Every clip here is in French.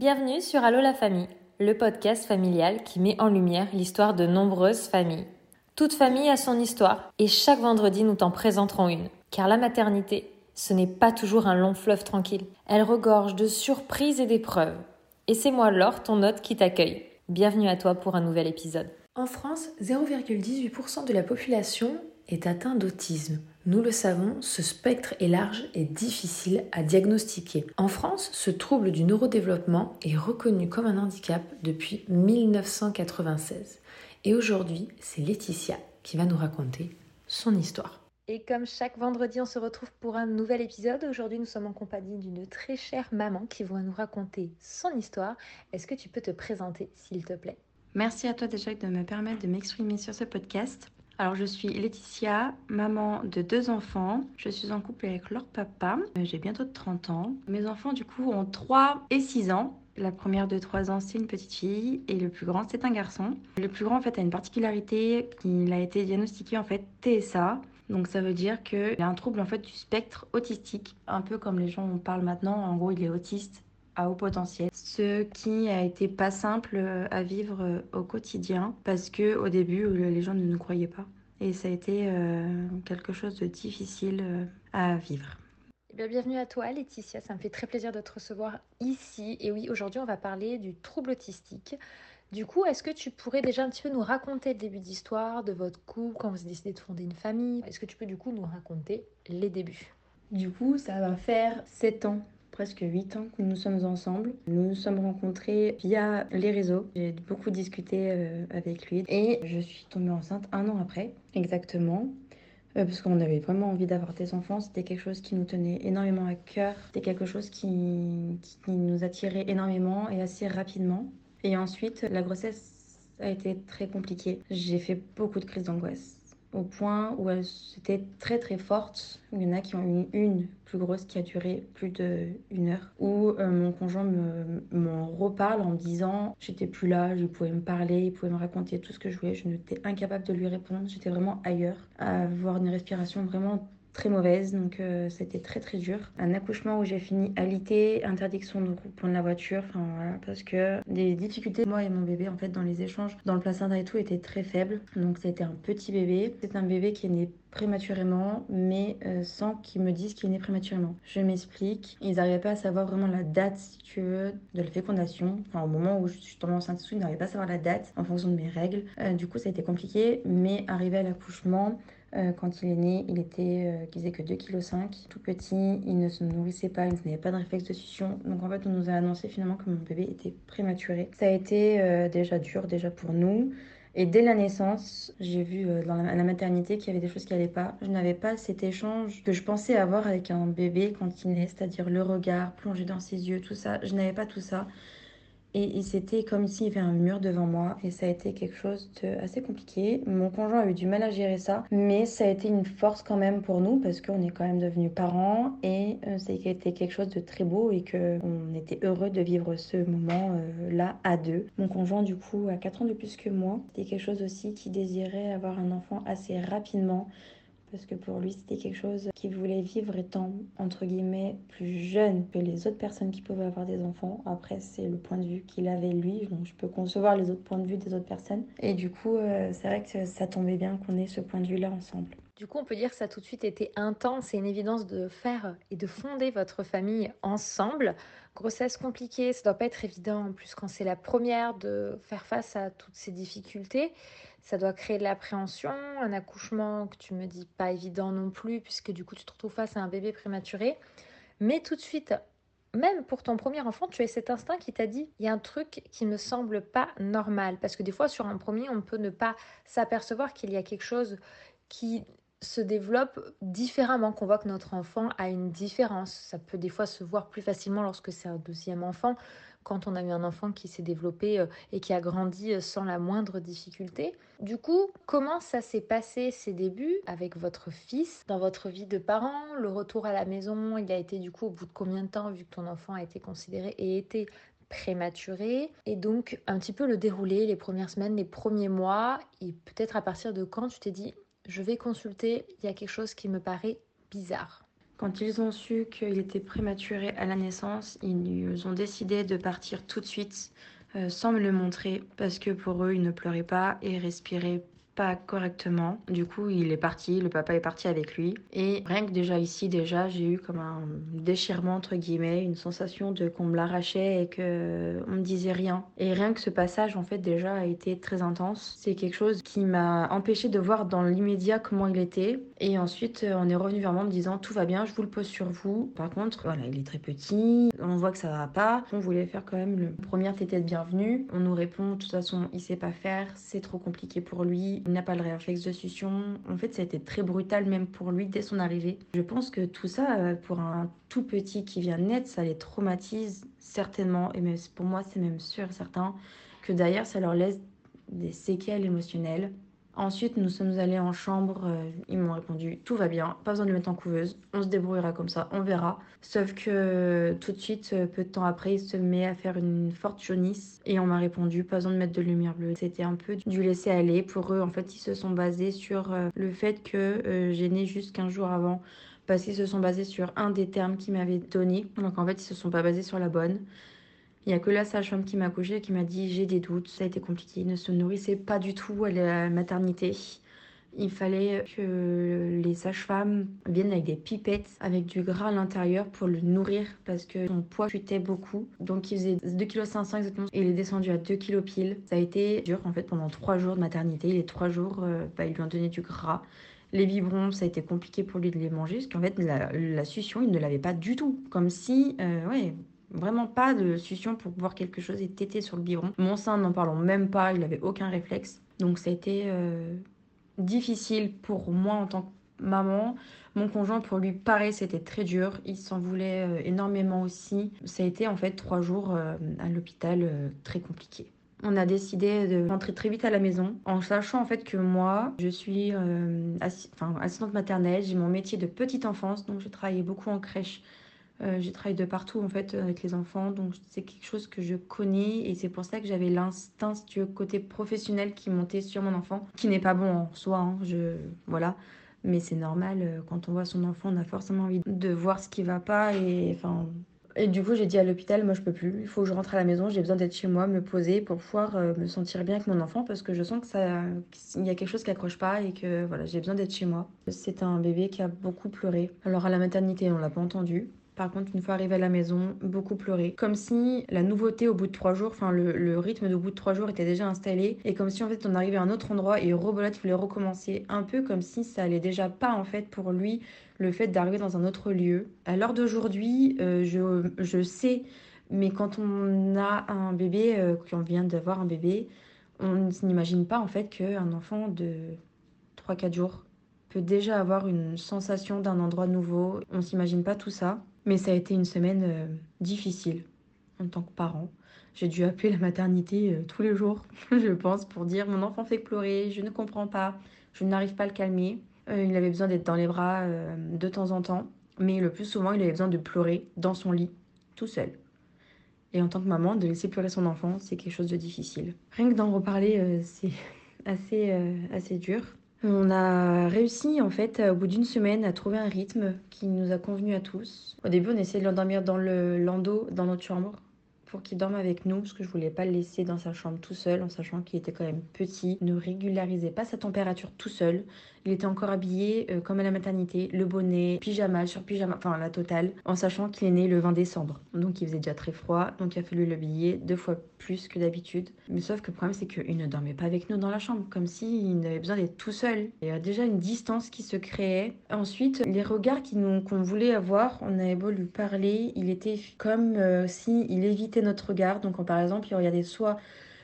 Bienvenue sur Allo la famille, le podcast familial qui met en lumière l'histoire de nombreuses familles. Toute famille a son histoire et chaque vendredi nous t'en présenterons une. Car la maternité, ce n'est pas toujours un long fleuve tranquille. Elle regorge de surprises et d'épreuves. Et c'est moi Laure, ton hôte, qui t'accueille. Bienvenue à toi pour un nouvel épisode. En France, 0,18% de la population est atteint d'autisme. Nous le savons, ce spectre est large et difficile à diagnostiquer. En France, ce trouble du neurodéveloppement est reconnu comme un handicap depuis 1996. Et aujourd'hui, c'est Laetitia qui va nous raconter son histoire. Et comme chaque vendredi, on se retrouve pour un nouvel épisode. Aujourd'hui, nous sommes en compagnie d'une très chère maman qui va nous raconter son histoire. Est-ce que tu peux te présenter, s'il te plaît? Merci à toi déjà de me permettre de m'exprimer sur ce podcast. Alors je suis Laetitia, maman de deux enfants. Je suis en couple avec leur papa. Euh, j'ai bientôt 30 ans. Mes enfants du coup ont 3 et 6 ans. La première de 3 ans, c'est une petite fille et le plus grand, c'est un garçon. Le plus grand, en fait, a une particularité. Il a été diagnostiqué en fait TSA. Donc ça veut dire qu'il a un trouble en fait du spectre autistique, un peu comme les gens en parlent maintenant. En gros, il est autiste à haut potentiel, ce qui a été pas simple euh, à vivre euh, au quotidien parce que au début les gens ne nous croyaient pas et ça a été euh, quelque chose de difficile à vivre. Eh bien, bienvenue à toi Laetitia, ça me fait très plaisir de te recevoir ici. Et oui, aujourd'hui on va parler du trouble autistique. Du coup, est-ce que tu pourrais déjà un petit peu nous raconter le début d'histoire de votre couple, quand vous avez décidé de fonder une famille? Est-ce que tu peux du coup nous raconter les débuts? Du coup, ça va faire 7 ans presque 8 ans que nous sommes ensemble. Nous nous sommes rencontrés via les réseaux. J'ai beaucoup discuté euh, avec lui et je suis tombée enceinte un an après, exactement. Euh, parce qu'on avait vraiment envie d'avoir des enfants, c'était quelque chose qui nous tenait énormément à cœur, c'était quelque chose qui, qui nous attirait énormément et assez rapidement. Et ensuite, la grossesse a été très compliquée. J'ai fait beaucoup de crises d'angoisse au point où elles étaient très très fortes. Il y en a qui ont eu une plus grosse qui a duré plus d'une heure, où euh, mon conjoint m'en reparle en me disant j'étais plus là, je pouvais me parler, il pouvait me raconter tout ce que je voulais, je n'étais incapable de lui répondre, j'étais vraiment ailleurs, avoir une respiration vraiment très mauvaise, donc euh, c'était très très dur. Un accouchement où j'ai fini alité, interdiction de prendre la voiture, enfin voilà, parce que des difficultés, moi et mon bébé en fait dans les échanges, dans le placenta et tout, étaient très faibles. Donc c'était un petit bébé. C'est un bébé qui est né prématurément, mais euh, sans qu'ils me disent qu'il est né prématurément. Je m'explique. Ils n'arrivaient pas à savoir vraiment la date, si tu veux, de la fécondation. Enfin, au moment où je suis tombée enceinte, ils n'arrivaient pas à savoir la date en fonction de mes règles. Euh, du coup, ça a été compliqué, mais arrivé à l'accouchement, euh, quand il est né, il était, euh, faisait que 2,5 kg, tout petit, il ne se nourrissait pas, il n'avait pas de réflexe de succion. Donc en fait, on nous a annoncé finalement que mon bébé était prématuré. Ça a été euh, déjà dur, déjà pour nous. Et dès la naissance, j'ai vu dans la, la maternité qu'il y avait des choses qui n'allaient pas. Je n'avais pas cet échange que je pensais avoir avec un bébé quand il naît, c'est-à-dire le regard plongé dans ses yeux, tout ça. Je n'avais pas tout ça. Et c'était comme s'il y avait un mur devant moi et ça a été quelque chose de assez compliqué. Mon conjoint a eu du mal à gérer ça, mais ça a été une force quand même pour nous parce qu'on est quand même devenus parents et euh, a été quelque chose de très beau et qu'on était heureux de vivre ce moment-là euh, à deux. Mon conjoint du coup a 4 ans de plus que moi. C'était quelque chose aussi qui désirait avoir un enfant assez rapidement parce que pour lui c'était quelque chose qu'il voulait vivre étant entre guillemets plus jeune que les autres personnes qui pouvaient avoir des enfants. Après c'est le point de vue qu'il avait lui, donc je peux concevoir les autres points de vue des autres personnes. Et du coup euh, c'est vrai que ça tombait bien qu'on ait ce point de vue là ensemble. Du coup, on peut dire que ça a tout de suite été intense et une évidence de faire et de fonder votre famille ensemble. Grossesse compliquée, ça doit pas être évident en plus quand c'est la première de faire face à toutes ces difficultés. Ça doit créer de l'appréhension, un accouchement que tu me dis pas évident non plus, puisque du coup tu te retrouves face à un bébé prématuré. Mais tout de suite, même pour ton premier enfant, tu as cet instinct qui t'a dit il y a un truc qui me semble pas normal. Parce que des fois, sur un premier, on peut ne pas s'apercevoir qu'il y a quelque chose qui se développe différemment, qu'on voit que notre enfant a une différence. Ça peut des fois se voir plus facilement lorsque c'est un deuxième enfant quand on a eu un enfant qui s'est développé euh, et qui a grandi euh, sans la moindre difficulté. Du coup, comment ça s'est passé ces débuts avec votre fils dans votre vie de parent Le retour à la maison, il a été du coup au bout de combien de temps vu que ton enfant a été considéré et été prématuré? Et donc un petit peu le déroulé, les premières semaines, les premiers mois et peut-être à partir de quand tu t'es dit je vais consulter, il y a quelque chose qui me paraît bizarre? Quand ils ont su qu'il était prématuré à la naissance, ils ont décidé de partir tout de suite euh, sans me le montrer parce que pour eux, il ne pleurait pas et respirait pas correctement. Du coup, il est parti, le papa est parti avec lui. Et rien que déjà ici, déjà, j'ai eu comme un déchirement, entre guillemets, une sensation de qu'on me l'arrachait et que on me disait rien. Et rien que ce passage, en fait, déjà a été très intense. C'est quelque chose qui m'a empêché de voir dans l'immédiat comment il était. Et ensuite, on est revenu vers moi en me disant tout va bien, je vous le pose sur vous. Par contre, voilà, il est très petit, on voit que ça va pas. On voulait faire quand même le première tétée de bienvenue. On nous répond de toute façon, il sait pas faire, c'est trop compliqué pour lui il n'a pas le réflexe de succion. En fait, ça a été très brutal même pour lui dès son arrivée. Je pense que tout ça, euh, pour un tout petit qui vient naître, ça les traumatise certainement. Et même pour moi, c'est même sûr certain que d'ailleurs, ça leur laisse des séquelles émotionnelles. Ensuite, nous sommes allés en chambre. Euh, ils m'ont répondu tout va bien, pas besoin de mettre en couveuse. On se débrouillera comme ça, on verra. Sauf que tout de suite, euh, peu de temps après, il se met à faire une forte jaunisse et on m'a répondu pas besoin de mettre de lumière bleue. C'était un peu du laisser aller. Pour eux, en fait, ils se sont basés sur euh, le fait que j'ai né juste 15 jours avant parce qu'ils se sont basés sur un des termes qu'ils m'avaient donné. Donc en fait, ils se sont pas basés sur la bonne. Il n'y a que la sage-femme qui m'a couché et qui m'a dit j'ai des doutes, ça a été compliqué. Il ne se nourrissait pas du tout à la maternité. Il fallait que les sages-femmes viennent avec des pipettes avec du gras à l'intérieur pour le nourrir parce que son poids chutait beaucoup. Donc il faisait 2,5 kg exactement et il est descendu à 2 kg pile. Ça a été dur en fait pendant 3 jours de maternité. Les 3 jours, euh, bah, ils lui ont donné du gras. Les biberons, ça a été compliqué pour lui de les manger parce qu'en fait la, la, succion, il ne l'avait pas du tout. Comme si, euh, ouais, Vraiment pas de succion pour voir quelque chose et téter sur le biberon. Mon sein, n'en parlons même pas, il avait aucun réflexe. Donc ça a été euh, difficile pour moi en tant que maman. Mon conjoint, pour lui, pareil, c'était très dur. Il s'en voulait euh, énormément aussi. Ça a été en fait trois jours euh, à l'hôpital très compliqué. On a décidé de rentrer très vite à la maison en sachant en fait que moi, je suis assistante maternelle, j'ai mon métier de petite enfance, donc je travaillais beaucoup en crèche j'ai travaillé de partout en fait avec les enfants, donc c'est quelque chose que je connais et c'est pour ça que j'avais l'instinct, si tu veux, côté professionnel qui montait sur mon enfant, qui n'est pas bon en soi, hein, je voilà. Mais c'est normal, euh, quand on voit son enfant, on a forcément envie de voir ce qui va pas et enfin. Et du coup, j'ai dit à l'hôpital, moi je peux plus, il faut que je rentre à la maison, j'ai besoin d'être chez moi, me poser pour pouvoir euh, me sentir bien avec mon enfant parce que je sens que ça, il y a quelque chose qui accroche pas et que voilà, j'ai besoin d'être chez moi. C'est un bébé qui a beaucoup pleuré. Alors à la maternité, on l'a pas entendu. Par contre, une fois arrivé à la maison, beaucoup pleuré. Comme si la nouveauté au bout de trois jours, enfin le, rythme de bout de trois jours était déjà installé. Et comme si en fait on arrivait à un autre endroit et Robolote voulait recommencer. Un peu comme si ça allait déjà pas en fait pour lui le fait d'arriver dans un autre lieu. À l'heure d'aujourd'hui, euh, je, je, sais, mais quand on a un bébé, euh, qu'on vient d'avoir un bébé, on n'imagine pas en fait qu'un enfant de 3-4 jours peut déjà avoir une sensation d'un endroit nouveau. On s'imagine pas tout ça. Mais ça a été une semaine euh, difficile en tant que parent. J'ai dû appeler la maternité euh, tous les jours, je pense, pour dire mon enfant fait pleurer, je ne comprends pas, je n'arrive pas à le calmer. Euh, il avait besoin d'être dans les bras de temps en temps, mais le plus souvent, il avait besoin de pleurer dans son lit, tout seul. Et en tant que maman, de laisser pleurer son enfant, c'est quelque chose de difficile. Rien que d'en reparler, c'est assez, assez dur. On a réussi en fait au bout d'une semaine à trouver un rythme qui nous a convenu à tous. Au début on essayait de l'endormir dans le landau dans notre chambre pour qu'il dorme avec nous parce que je voulais pas le laisser dans sa chambre tout seul en sachant qu'il était quand même petit, ne régularisait pas sa température tout seul. Il était encore habillé euh, comme à la maternité, le bonnet, pyjama sur pyjama, enfin la totale, en sachant qu'il est né le 20 décembre. Donc il faisait déjà très froid, donc il a fallu l'habiller deux fois plus que d'habitude. Mais sauf que le problème c'est qu'il ne dormait pas avec nous dans la chambre, comme s'il avait besoin d'être tout seul. Il y a déjà une distance qui se créait. Ensuite, les regards qu'on voulait avoir, on avait beau lui parler, il était comme euh, si il notre regard. Donc par exemple, il regardait soit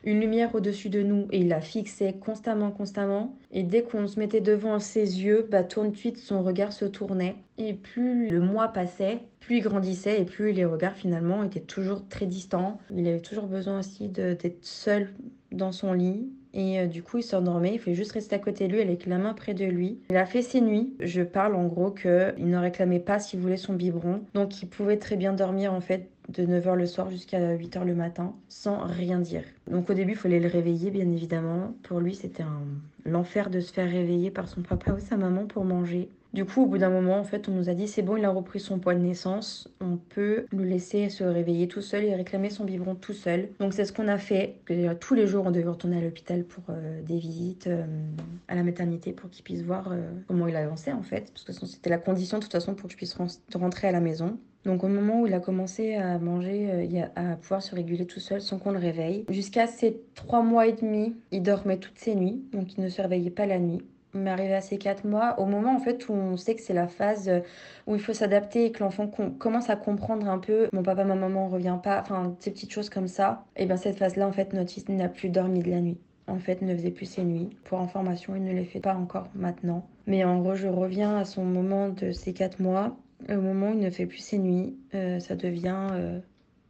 une lumière au-dessus de nous et il la fixait constamment, constamment. Et dès qu'on se mettait devant ses yeux, bah, tout de suite son regard se tournait. Et plus le mois passait, plus il grandissait et plus les regards finalement étaient toujours très distants. Il avait toujours besoin aussi d'être seul dans son lit. Et euh, du coup, il s'endormait, il fallait juste rester à côté de lui avec la main près de lui. Il a fait ses nuits. Je parle en gros qu'il ne réclamait pas s'il voulait son biberon. Donc il pouvait très bien dormir en fait de 9h le soir jusqu'à 8h le matin sans rien dire. Donc au début, il fallait le réveiller, bien évidemment. Pour lui, c'était un... l'enfer de se faire réveiller par son papa ou sa maman pour manger. Du coup, au bout d'un moment, en fait, on nous a dit c'est bon, il a repris son poids de naissance, on peut le laisser se réveiller tout seul et réclamer son biberon tout seul. Donc c'est ce qu'on a fait. tous les jours, on devait retourner à l'hôpital pour euh, des visites euh, à la maternité pour qu'il puisse voir euh, comment il avançait en fait, parce que c'était la condition de toute façon pour que je puisse rentrer à la maison. Donc au moment où il a commencé à manger, à pouvoir se réguler tout seul sans qu'on le réveille, jusqu'à ces trois mois et demi, il dormait toutes ses nuits, donc il ne se réveillait pas la nuit m'est arrivé à ces quatre mois, au moment en fait où on sait que c'est la phase euh, où il faut s'adapter et que l'enfant commence à comprendre un peu mon papa, ma maman revient pas, enfin ces petites choses comme ça, et bien cette phase-là en fait notre fils n'a plus dormi de la nuit. En fait, ne faisait plus ses nuits. Pour information, il ne les fait pas encore maintenant. Mais en gros, je reviens à son moment de ces quatre mois. Au moment où il ne fait plus ses nuits, euh, ça devient euh,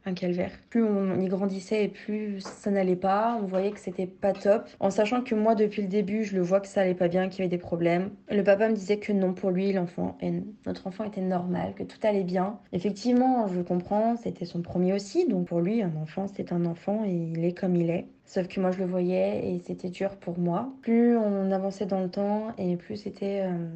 un calvaire. Plus on y grandissait et plus ça n'allait pas, on voyait que c'était pas top. En sachant que moi, depuis le début, je le vois que ça allait pas bien, qu'il y avait des problèmes. Le papa me disait que non, pour lui, l'enfant, notre enfant était normal, que tout allait bien. Effectivement, je comprends, c'était son premier aussi, donc pour lui, un enfant, c'est un enfant et il est comme il est. Sauf que moi, je le voyais et c'était dur pour moi. Plus on avançait dans le temps et plus c'était euh,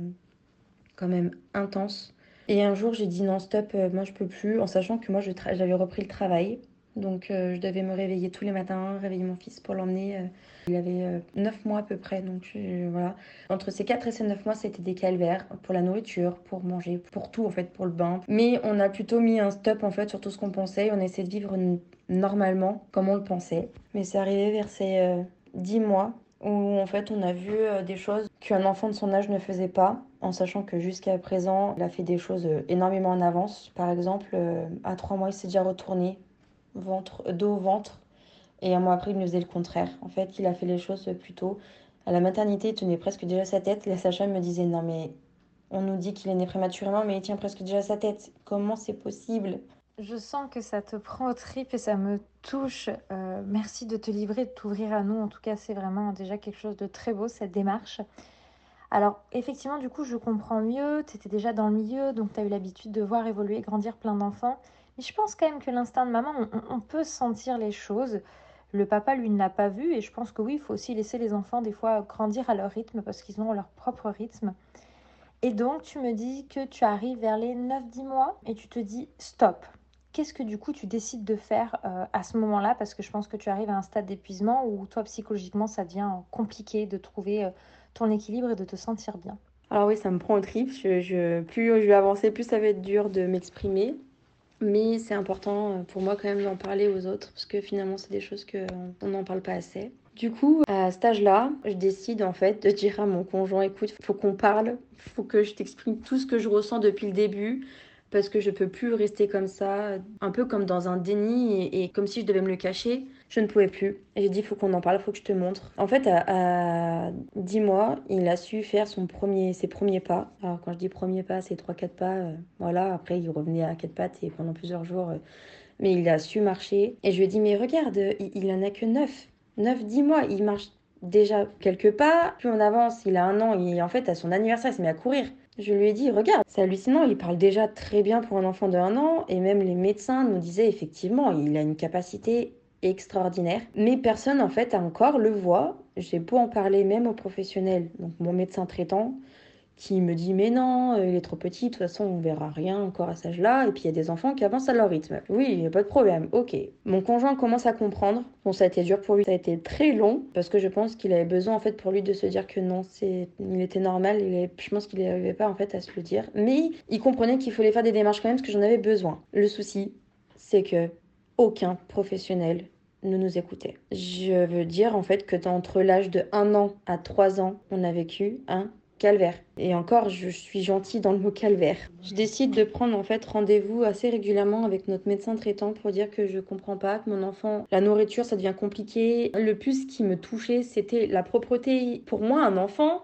quand même intense. Et un jour, j'ai dit non, stop, euh, moi je peux plus, en sachant que moi j'avais repris le travail. Donc euh, je devais me réveiller tous les matins, réveiller mon fils pour l'emmener. Euh. il avait 9 mois à peu près, donc voilà. Entre ces 4 et ces 9 mois, c'était des calvaires pour la nourriture, pour manger, pour tout en fait, pour le bain. Mais on a plutôt mis un stop en fait sur tout ce qu'on pensait. On essaie de vivre normalement comme on le pensait. Mais c'est arrivé vers ces 10 mois où en fait on a vu des choses qu'un enfant de son âge ne faisait pas en sachant que jusqu'à présent, il a fait des choses euh, énormément en avance. Par exemple, euh, à trois mois, il s'est déjà retourné, ventre, dos ventre, et un mois après, il nous faisait le contraire. En fait, il a fait les choses plutôt. À la maternité, il tenait presque déjà sa tête. La sage-femme me disait Non, mais on nous dit qu'il est né prématurément, mais il tient presque déjà sa tête. Comment c'est possible? Je sens que ça te prend au trip et ça me touche. Euh, merci de te livrer, de t'ouvrir à nous. En tout cas, c'est vraiment déjà quelque chose de très beau, cette démarche. Alors, effectivement, du coup, je comprends mieux. Tu étais déjà dans le milieu, donc tu as eu l'habitude de voir évoluer grandir plein d'enfants. Mais je pense quand même que l'instinct de maman, on, peut sentir les choses. Le papa, lui, ne l'a pas vu. Et je pense que oui, il faut aussi laisser les enfants, des fois, grandir à leur rythme parce qu'ils ont leur propre rythme. Et donc, tu me dis que tu arrives vers les 9-10 mois et tu te dis stop. Qu'est-ce que du coup tu décides de faire euh, à ce moment-là? Parce que je pense que tu arrives à un stade d'épuisement où toi psychologiquement ça devient compliqué de trouver euh, ton équilibre et de te sentir bien. Alors oui, ça me prend au trip. Je, plus je vais avancer, plus ça va être dur de m'exprimer. Mais c'est important euh, pour moi quand même d'en parler aux autres parce que finalement c'est des choses qu'on n'en parle pas assez. Du coup, à cet âge-là, je décide en fait de dire à mon conjoint écoute, faut qu'on parle, faut que je t'exprime tout ce que je ressens depuis le début parce que je peux plus rester comme ça, un peu comme dans un déni et, comme si je devais me le cacher. Je ne pouvais plus. J'ai dit, il faut qu'on en parle, il faut que je te montre. En fait, à, 10 mois, il a su faire son premier, ses premiers pas. Alors, quand je dis premiers pas, c'est 3-4 pas. Euh, voilà, après, il revenait à 4 pattes et pendant plusieurs jours. Euh, mais il a su marcher. Et je lui ai dit, mais regarde, il, il en a que 9. 9-10 mois, il marche déjà quelques pas. Plus on avance, il a un an, et en fait, à son anniversaire, il se met à courir. Je lui ai dit, regarde, c'est hallucinant, il parle déjà très bien pour un enfant de un an, et même les médecins nous disaient effectivement, il a une capacité extraordinaire. Mais personne en fait encore le voit. J'ai beau en parler même aux professionnels, donc mon médecin traitant, qui me dit mais non, euh, il est trop petit, de toute façon on verra rien encore à cet âge-là, et puis il y a des enfants qui avancent à leur rythme. Oui, il n'y a pas de problème, ok. Mon conjoint commence à comprendre, bon ça a été dur pour lui, ça a été très long, parce que je pense qu'il avait besoin en fait pour lui de se dire que non, c'est, il était normal, il je pense qu'il n'arrivait pas en fait à se le dire, mais il comprenait qu'il fallait faire des démarches quand même, parce que j'en avais besoin. Le souci, c'est que aucun professionnel ne nous écoutait. Je veux dire en fait que entre l'âge de 1 an à 3 ans, on a vécu un calvaire. Et encore, je suis gentille dans le mot calvaire. Je décide de prendre en fait rendez-vous assez régulièrement avec notre médecin traitant pour dire que je comprends pas, que mon enfant, la nourriture, ça devient compliqué. Le plus qui me touchait, c'était la propreté. Pour moi, un enfant,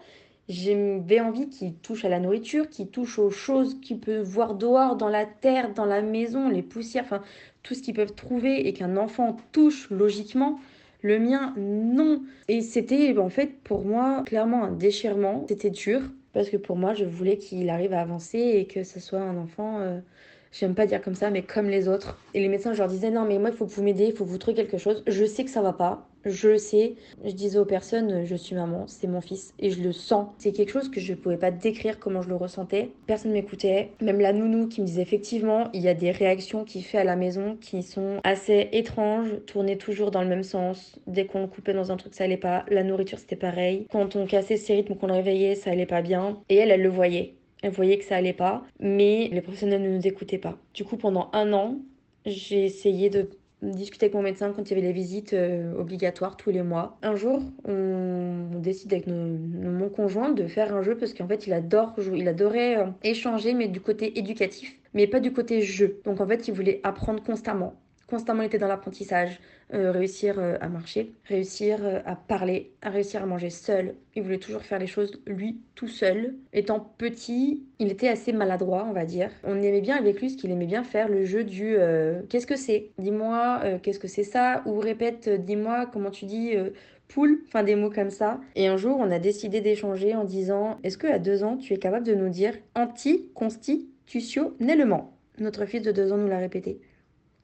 j'avais envie qu'il touche à la nourriture, qu'il touche aux choses qu'il peut voir dehors, dans la terre, dans la maison, les poussières, enfin tout ce qu'ils peuvent trouver et qu'un enfant touche logiquement. Le mien, non. Et c'était en fait pour moi clairement un déchirement. C'était dur parce que pour moi, je voulais qu'il arrive à avancer et que ce soit un enfant. Euh, j'aime pas dire comme ça, mais comme les autres. Et les médecins, je leur disais non, mais moi, il faut que vous m'aidiez, il faut que vous trouviez quelque chose. Je sais que ça va pas. Je le sais. Je disais aux personnes, je suis maman, c'est mon fils et je le sens. C'est quelque chose que je ne pouvais pas décrire comment je le ressentais. Personne m'écoutait. Même la nounou qui me disait effectivement, il y a des réactions qu'il fait à la maison qui sont assez étranges, tourner toujours dans le même sens. Dès qu'on le coupait dans un truc, ça allait pas. La nourriture, c'était pareil. Quand on cassait ses rythmes, qu'on le réveillait, ça allait pas bien. Et elle, elle le voyait. Elle voyait que ça allait pas, mais les professionnels ne nous écoutaient pas. Du coup, pendant un an, j'ai essayé de discuter avec mon médecin quand il y avait les visites euh, obligatoires tous les mois. Un jour, on, décide avec mon conjoint de faire un jeu parce qu'en fait, il adore jouer, il adorait euh, échanger, mais du côté éducatif, mais pas du côté jeu. Donc en fait, il voulait apprendre constamment. Constamment, il était dans l'apprentissage. Euh, réussir euh, à marcher, réussir euh, à parler, à réussir à manger seul. Il voulait toujours faire les choses lui tout seul. Étant petit, il était assez maladroit, on va dire. On aimait bien avec lui ce qu'il aimait bien faire, le jeu du qu'est-ce que c'est? Dis-moi qu'est-ce que c'est ça? Ou répète dis-moi comment tu dis poule, enfin des mots comme ça. Et un jour, on a décidé d'échanger en disant Est-ce que à deux ans, tu es capable de nous dire anti-constitutionnellement? Notre fils de deux ans nous l'a répété,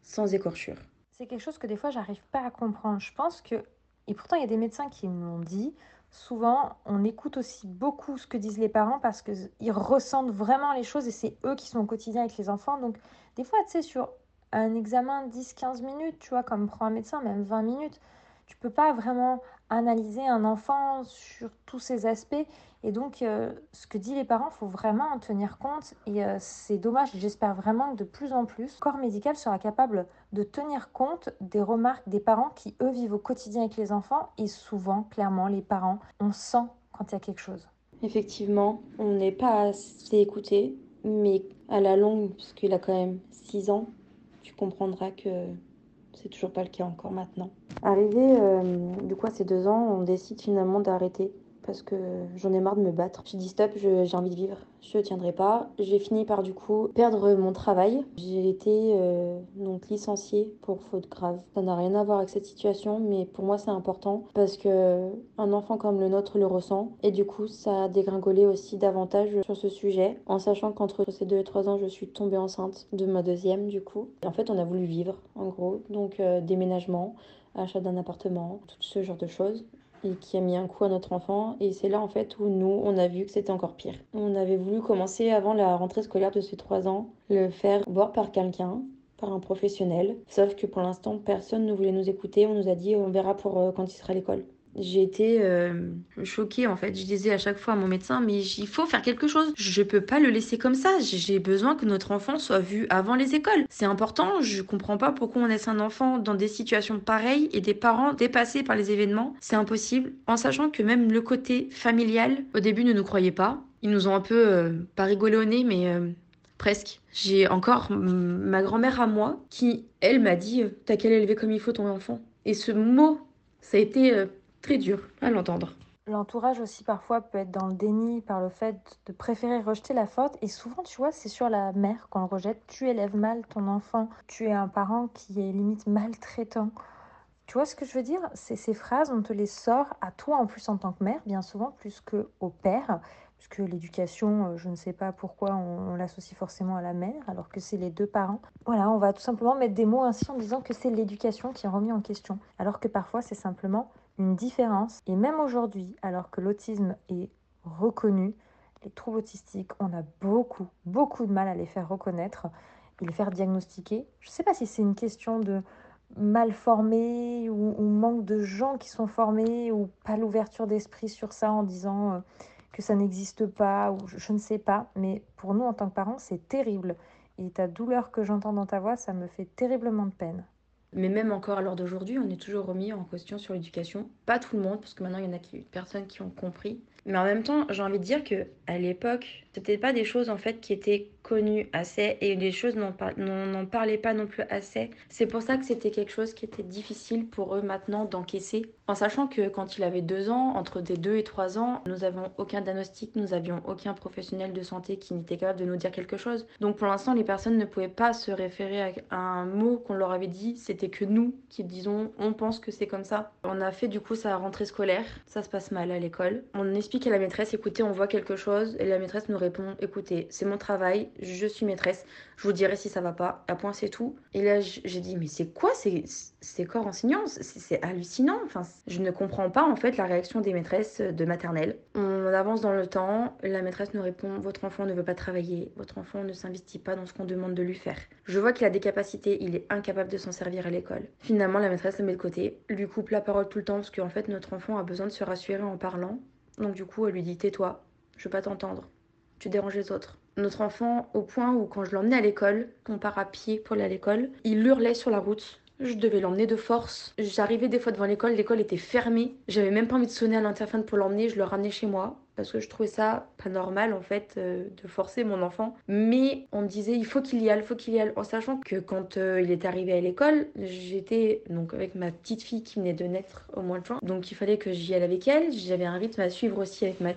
sans écorchure c'est quelque chose que des fois j'arrive pas à comprendre. Je pense que, et pourtant il y a des médecins qui me l'ont dit, souvent on écoute aussi beaucoup ce que disent les parents parce qu'ils ressentent vraiment les choses et c'est eux qui sont au quotidien avec les enfants. Donc des fois, tu sais, sur un examen 10-15 minutes, tu vois, comme prend un médecin, même 20 minutes, tu peux pas vraiment analyser un enfant sur tous ces aspects. Et donc, euh, ce que disent les parents, faut vraiment en tenir compte. Et euh, c'est dommage, j'espère vraiment que de plus en plus, le corps médical sera capable de tenir compte des remarques des parents qui, eux, vivent au quotidien avec les enfants. Et souvent, clairement, les parents, on sent quand il y a quelque chose. Effectivement, on n'est pas assez écouté, mais à la longue, puisqu'il a quand même 6 ans, tu comprendras que c'est toujours pas le cas encore maintenant. Arrivé euh, du coup à ces deux ans, on décide finalement d'arrêter? Parce que j'en ai marre de me battre. J'ai dit stop, j'ai envie de vivre, je ne tiendrai pas. J'ai fini par du coup perdre mon travail. J'ai été euh, donc licenciée pour faute grave. Ça n'a rien à voir avec cette situation, mais pour moi c'est important parce que un enfant comme le nôtre le ressent et du coup ça a dégringolé aussi davantage sur ce sujet en sachant qu'entre ces deux et trois ans je suis tombée enceinte de ma deuxième du coup. En fait on a voulu vivre en gros, donc euh, déménagement achat d'un appartement, tout ce genre de choses et qui a mis un coup à notre enfant. Et c'est là en fait où nous, on a vu que c'était encore pire. On avait voulu commencer avant la rentrée scolaire de ces trois ans, le faire voir par quelqu'un par un professionnel. Sauf que pour l'instant, personne ne voulait nous écouter. On nous a dit on verra pour euh, quand il sera à l'école j'ai été euh, choquée en fait. Je disais à chaque fois à mon médecin, mais il faut faire quelque chose. Je peux pas le laisser comme ça. J'ai besoin que notre enfant soit vu avant les écoles. C'est important. Je comprends pas pourquoi on laisse un enfant dans des situations pareilles et des parents dépassés par les événements. C'est impossible. En sachant que même le côté familial, au début, ne nous croyaient pas. Ils nous ont un peu, euh, pas rigolé au nez, mais euh, presque. J'ai encore ma grand-mère à moi qui, elle, m'a dit T'as qu'à l'élever comme il faut ton enfant? Et ce mot, ça a été très dur à l'entendre. L'entourage aussi parfois peut être dans le déni par le fait de préférer rejeter la faute et souvent tu vois c'est sur la mère qu'on le rejette. Tu élèves mal ton enfant, tu es un parent qui est limite maltraitant. Tu vois ce que je veux dire? C'est ces phrases, on te les sort à toi en plus en tant que mère, bien souvent plus que au père, puisque l'éducation, euh, je ne sais pas pourquoi on, on l'associe forcément à la mère, alors que c'est les deux parents. Voilà, on va tout simplement mettre des mots ainsi en disant que c'est l'éducation qui est remise en question, alors que parfois c'est simplement une différence. Et même aujourd'hui, alors que l'autisme est reconnu, les troubles autistiques, on a beaucoup, beaucoup de mal à les faire reconnaître et les faire diagnostiquer. Je ne sais pas si c'est une question de mal formé ou, manque de gens qui sont formés ou pas l'ouverture d'esprit sur ça en disant euh, que ça n'existe pas ou je ne sais pas. Mais pour nous, en tant que parents, c'est terrible. Et ta douleur que j'entends dans ta voix, ça me fait terriblement de peine. Mais même encore à l'heure d'aujourd'hui, on est toujours remis en question sur l'éducation. Pas tout le monde, parce que maintenant il y en a qui, personnes qui ont compris. Mais en même temps, j'ai envie de dire que à l'époque, c'était pas des choses en fait qui étaient connues assez et les choses n'en parlaient pas non plus assez. C'est pour ça que c'était quelque chose qui était difficile pour eux maintenant d'encaisser. En sachant que quand il avait deux ans, entre des deux et trois ans, nous avons aucun diagnostic, nous avions aucun professionnel de santé qui n'était capable de nous dire quelque chose. Donc pour l'instant, les personnes ne pouvaient pas se référer à un mot qu'on leur avait dit. C'était que nous qui disons, on pense que c'est comme ça. On a fait du coup sa rentrée scolaire. Ça se passe mal à l'école. On explique à la maîtresse, écoutez, on voit quelque chose. Et la maîtresse nous répond, écoutez, c'est mon travail, je suis maîtresse, je vous dirai si ça va pas. À point, c'est tout. Et là, j'ai dit, mais c'est quoi ces, ces corps enseignants? C'est hallucinant. Enfin, je ne comprends pas en fait la réaction des maîtresses de maternelle. On avance dans le temps, la maîtresse nous répond, votre enfant ne veut pas travailler, votre enfant ne s'investit pas dans ce qu'on demande de lui faire. Je vois qu'il a des capacités, il est incapable de s'en servir à l'école. Finalement, la maîtresse le met de côté, lui coupe la parole tout le temps parce qu'en fait, notre enfant a besoin de se rassurer en parlant. Donc du coup, elle lui dit, tais-toi, je veux pas t'entendre, tu déranges les autres notre enfant au point où quand je l'emmenais à l'école, on part à pour aller à l'école, il hurlait sur la route. Je devais l'emmener de force. J'arrivais des fois devant l'école, l'école était fermée. J'avais même pas envie de sonner à l'interphone pour l'emmener, je le ramenais chez moi parce que je trouvais ça pas normal en fait euh, de forcer mon enfant. Mais on me disait il faut qu'il y aille, il faut qu'il y aille, en sachant que quand euh, il est arrivé à l'école, j'étais donc avec ma petite fille qui venait de naître au mois de juin, donc il fallait que j'y aille avec elle. J'avais un rythme à suivre aussi avec, ma,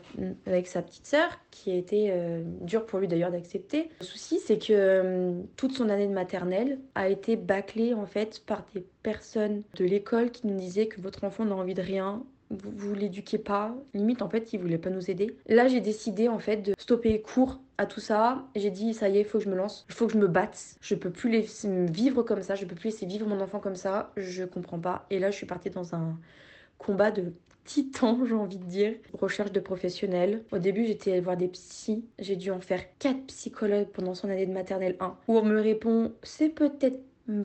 avec sa petite sœur, qui a été euh, dur pour lui d'ailleurs d'accepter. Le souci c'est que toute son année de maternelle a été bâclée en fait par des personnes de l'école qui nous disaient que votre enfant n'a envie de rien, vous, l'éduquez pas. Limite, en fait, il voulait pas nous aider. Là, j'ai décidé, en fait, de stopper court à tout ça. J'ai dit, ça y est, faut que je me lance. Il faut que je me batte. Je peux plus laisser vivre comme ça. Je peux plus laisser vivre mon enfant comme ça. Je comprends pas. Et là, je suis partie dans un combat de titan, j'ai envie de dire. Recherche de professionnels. Au début, j'étais allée voir des psys. J'ai dû en faire 4 psychologues pendant son année de maternelle 1. Où on me répond, c'est peut-être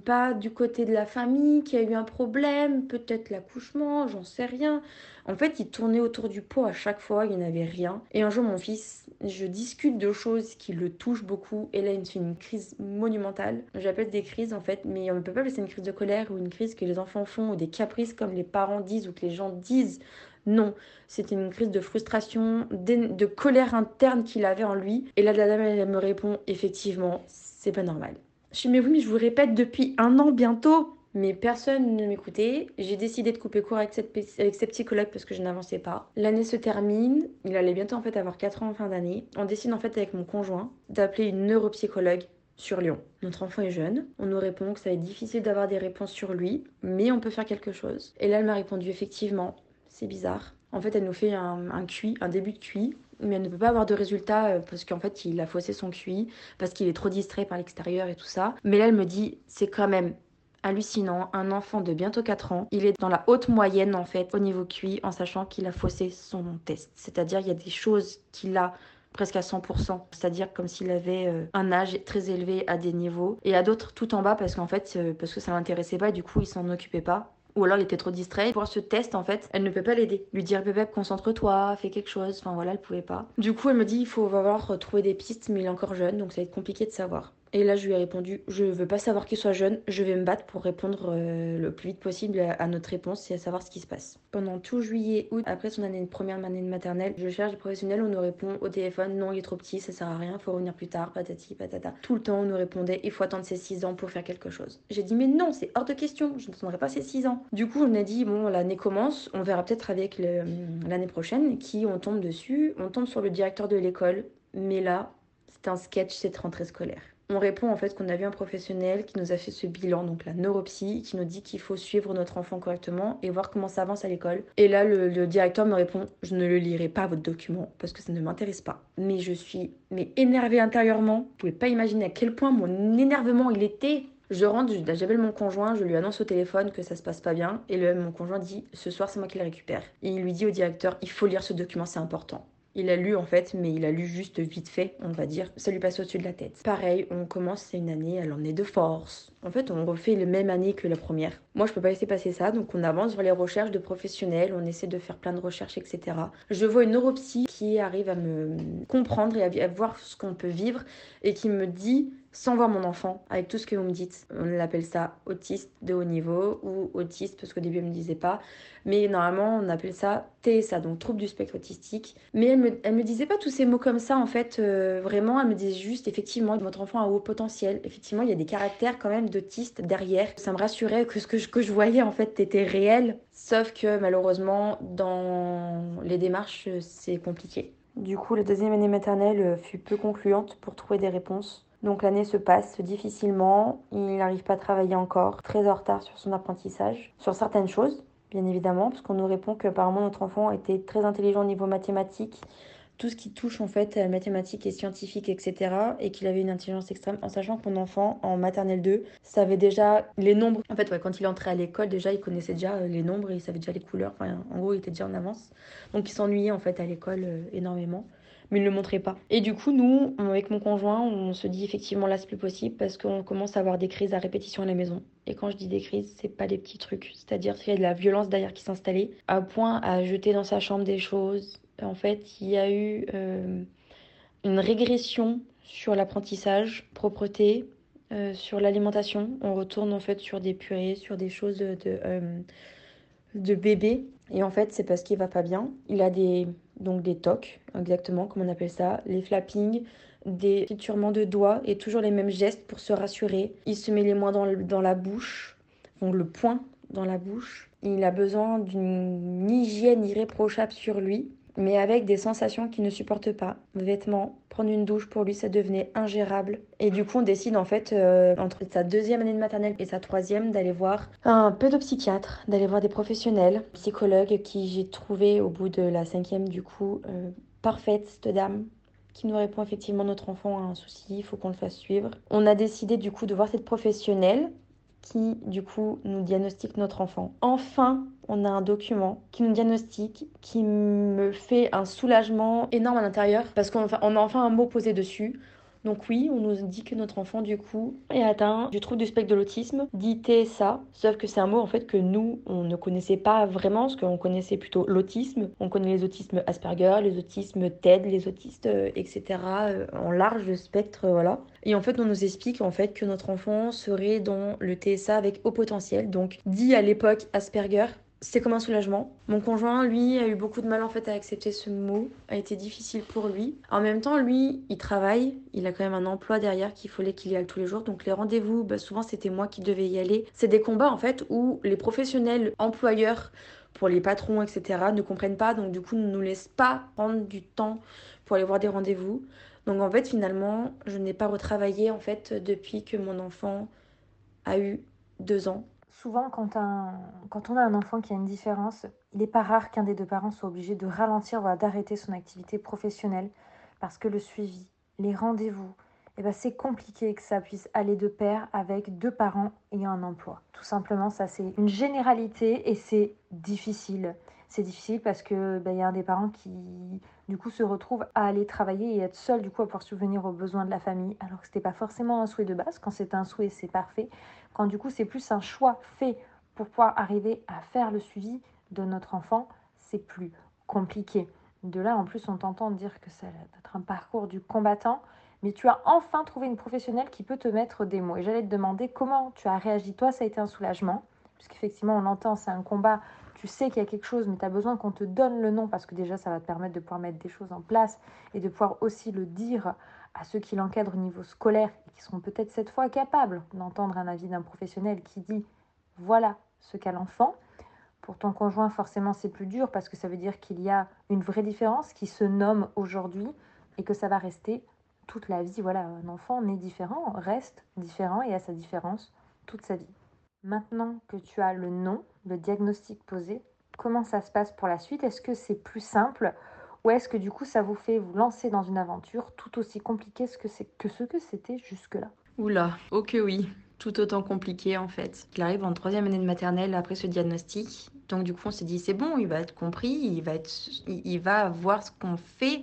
pas du côté de la famille qui a eu un problème, peut-être l'accouchement, j'en sais rien. En fait, il tournait autour du pot à chaque fois, il n'y avait rien. Et un jour, mon fils, je discute de choses qui le touchent beaucoup, et là, il me fait une crise monumentale. J'appelle des crises en fait, mais on ne peut pas appeler ça une crise de colère ou une crise que les enfants font, ou des caprices comme les parents disent ou que les gens disent. Non, c'était une crise de frustration, de colère interne qu'il avait en lui. Et là, la dame, elle me répond, effectivement, c'est pas normal. Je suis mais oui, mais je vous répète depuis un an bientôt. Mais personne ne m'écoutait. J'ai décidé de couper court avec cette, psychologue parce que je n'avançais pas. L'année se termine. Il allait bientôt en fait avoir 4 ans en fin d'année. On décide en fait avec mon conjoint d'appeler une neuropsychologue sur Lyon. Notre enfant est jeune. On nous répond que ça va être difficile d'avoir des réponses sur lui, mais on peut faire quelque chose. Et là, elle m'a répondu effectivement, c'est bizarre. En fait, elle nous fait un, QI, un début de QI mais elle ne peut pas avoir de résultat euh, parce qu'en fait il a faussé son QI, parce qu'il est trop distrait par l'extérieur et tout ça. Mais là elle me dit c'est quand même hallucinant, un enfant de bientôt 4 ans, il est dans la haute moyenne en fait au niveau QI en sachant qu'il a faussé son test. C'est-à-dire il y a des choses qu'il a presque à 100%, c'est-à-dire comme s'il avait euh, un âge très élevé à des niveaux et à d'autres tout en bas parce qu'en fait euh, parce que ça l'intéressait pas du coup il s'en occupait pas ou alors il était trop distrait. Pour ce test, en fait, elle ne peut pas l'aider. Lui dire bébé, concentre-toi, fais quelque chose. Enfin voilà, elle pouvait pas. Du coup, elle me dit il faut avoir trouvé des pistes, mais il est encore jeune, donc ça va être compliqué de savoir. Et là, je lui ai répondu Je veux pas savoir qu'il soit jeune, je vais me battre pour répondre euh, le plus vite possible à, notre réponse et à savoir ce qui se passe. Pendant tout juillet, août, après son année de première année de maternelle, je cherche des professionnels, on nous répond au téléphone Non, il est trop petit, ça sert à rien, faut revenir plus tard, patati patata. Tout le temps, on nous répondait Il faut attendre ses 6 ans pour faire quelque chose. J'ai dit Mais non, c'est hors de question, je n'attendrai pas ses 6 ans. Du coup, on a dit Bon, l'année commence, on verra peut-être avec l'année prochaine qui on tombe dessus. On tombe sur le directeur de l'école, mais là, c'est un sketch cette rentrée scolaire on répond en fait qu'on a vu un professionnel qui nous a fait ce bilan, donc la neuropsie, qui nous dit qu'il faut suivre notre enfant correctement et voir comment ça avance à l'école. Et là, le, directeur me répond Je ne le lirai pas votre document parce que ça ne m'intéresse pas. Mais je suis mais énervée intérieurement. Vous pouvez pas imaginer à quel point mon énervement il était. Je rentre, j'appelle mon conjoint, je lui annonce au téléphone que ça se passe pas bien, et le, mon conjoint dit Ce soir, c'est moi qui le récupère. Et il lui dit au directeur Il faut lire ce document, c'est important. Il a lu en fait, mais il a lu juste vite fait, on va dire. Ça lui passe au-dessus de la tête. Pareil, on commence, c'est une année, elle en est de force. En fait, on refait la même année que la première. Moi, je peux pas laisser passer ça, donc on avance vers les recherches de professionnels, on essaie de faire plein de recherches, etc. Je vois une neuropsy qui arrive à me comprendre et à voir ce qu'on peut vivre et qui me dit sans voir mon enfant, avec tout ce que vous me dites. On l'appelle ça autiste de haut niveau ou autiste parce qu'au début elle me disait pas. Mais normalement on appelle ça TSA, donc trouble du spectre autistique. Mais elle me, elle me disait pas tous ces mots comme ça en fait, euh, vraiment. Elle me disait juste effectivement votre enfant a haut potentiel. Effectivement il y a des caractères quand même d'autiste derrière. Ça me rassurait que ce que je, que je voyais en fait était réel. Sauf que malheureusement dans les démarches c'est compliqué. Du coup, la deuxième année maternelle fut peu concluante pour trouver des réponses. Donc l'année se passe difficilement, il n'arrive pas à travailler encore, très en retard sur son apprentissage, sur certaines choses, bien évidemment, parce qu'on nous répond qu'apparemment notre enfant était très intelligent au niveau mathématique, tout ce qui touche en fait à mathématiques et scientifiques, etc. Et qu'il avait une intelligence extrême, en sachant que mon enfant, en maternelle 2, savait déjà les nombres. En fait, quand il est entré à l'école, déjà, il connaissait déjà euh, les nombres et il savait déjà les couleurs. Enfin, en gros, il était déjà en avance. Donc, il s'ennuyait en fait à l'école euh, énormément mais il ne le montrait pas. Et du coup, nous, avec mon conjoint, on se dit effectivement là, c'est plus possible parce qu'on commence à avoir des crises à répétition à la maison. Et quand je dis des crises, c'est pas des petits trucs. C'est-à-dire qu'il y a de la violence derrière qui s'installait, à point à jeter dans sa chambre des choses. En fait, il y a eu euh, une régression sur l'apprentissage, propreté, euh, sur l'alimentation. On retourne en fait sur des purées, sur des choses de, euh, de bébé. Et en fait, c'est parce qu'il va pas bien. Il a des donc des tocs, exactement comme on appelle ça, les flappings, des triturements de doigts et toujours les mêmes gestes pour se rassurer. Il se met les mains dans, dans la bouche, donc le poing dans la bouche. Il a besoin d'une hygiène irréprochable sur lui mais avec des sensations qu'il ne supporte pas. Vêtements, prendre une douche pour lui, ça devenait ingérable. Et du coup, on décide en fait, euh, entre sa deuxième année de maternelle et sa troisième, d'aller voir un pédopsychiatre, d'aller voir des professionnels, psychologues qui j'ai trouvé au bout de la cinquième, du coup, euh, parfaite, cette dame qui nous répond effectivement notre enfant a un souci, il faut qu'on le fasse suivre. On a décidé du coup de voir cette professionnelle qui du coup nous diagnostique notre enfant. Enfin, on a un document qui nous diagnostique, qui me fait un soulagement énorme à l'intérieur parce qu'on a enfin un mot posé dessus. Donc oui, on nous dit que notre enfant du coup est atteint du trouble du spectre de l'autisme, dit TSA, sauf que c'est un mot en fait que nous on ne connaissait pas vraiment, parce qu'on connaissait plutôt l'autisme. On connaît les autismes Asperger, les autismes TED, les autistes, euh, etc. Euh, en large spectre, voilà. Et en fait, on nous explique en fait que notre enfant serait dans le TSA avec haut potentiel, donc dit à l'époque Asperger, c'est comme un soulagement. Mon conjoint, lui, a eu beaucoup de mal en fait à accepter ce mot, a été difficile pour lui. En même temps, lui, il travaille, il a quand même un emploi derrière qu'il fallait qu'il y aille tous les jours. Donc les rendez-vous, bah, souvent c'était moi qui devais y aller. C'est des combats en fait où les professionnels employeurs pour les patrons, etc., ne comprennent pas, donc du coup ne nous laissent pas prendre du temps pour aller voir des rendez-vous. Donc en fait, finalement, je n'ai pas retravaillé en fait depuis que mon enfant a eu deux ans souvent, quand, on a un enfant qui a une différence, il n'est pas rare qu'un des deux parents soit obligé de ralentir, voire d'arrêter son activité professionnelle, parce que le suivi, les rendez-vous, eh ben, c'est compliqué que ça puisse aller de pair avec deux parents ayant un emploi. Tout simplement, ça c'est une généralité et c'est difficile. C'est difficile parce que ben, il y a un des parents qui du coup se retrouve à aller travailler et être seul du coup à pouvoir subvenir aux besoins de la famille alors que c'était pas forcément un souhait de base. Quand c'est un souhait c'est parfait. Quand du coup c'est plus un choix fait pour pouvoir arriver à faire le suivi de notre enfant c'est plus compliqué. De là en plus on t'entend dire que ça va être un parcours du combattant mais tu as enfin trouvé une professionnelle qui peut te mettre des mots. Et j'allais te demander comment tu as réagi. Toi ça a été un soulagement puisqu'effectivement on l'entend c'est un combat tu sais qu'il y a quelque chose, mais tu as besoin qu'on te donne le nom parce que déjà, ça va te permettre de pouvoir mettre des choses en place et de pouvoir aussi le dire à ceux qui l'encadrent au niveau scolaire et qui seront peut-être cette fois capables d'entendre un avis d'un professionnel qui dit voilà ce qu'a l'enfant. Pour ton conjoint, forcément, c'est plus dur parce que ça veut dire qu'il y a une vraie différence qui se nomme aujourd'hui et que ça va rester toute la vie. Voilà, un enfant né différent reste différent et a sa différence toute sa vie. Maintenant que tu as le nom, le diagnostic posé, comment ça se passe pour la suite? Est-ce que c'est plus simple ou est-ce que du coup ça vous fait vous lancer dans une aventure tout aussi compliquée que, ce que c'était jusque-là? Oula, ok oui, tout autant compliqué en fait. Il arrive en troisième année de maternelle après ce diagnostic. Donc du coup on s'est dit c'est bon, il va être compris, il va, être, il va voir ce qu'on fait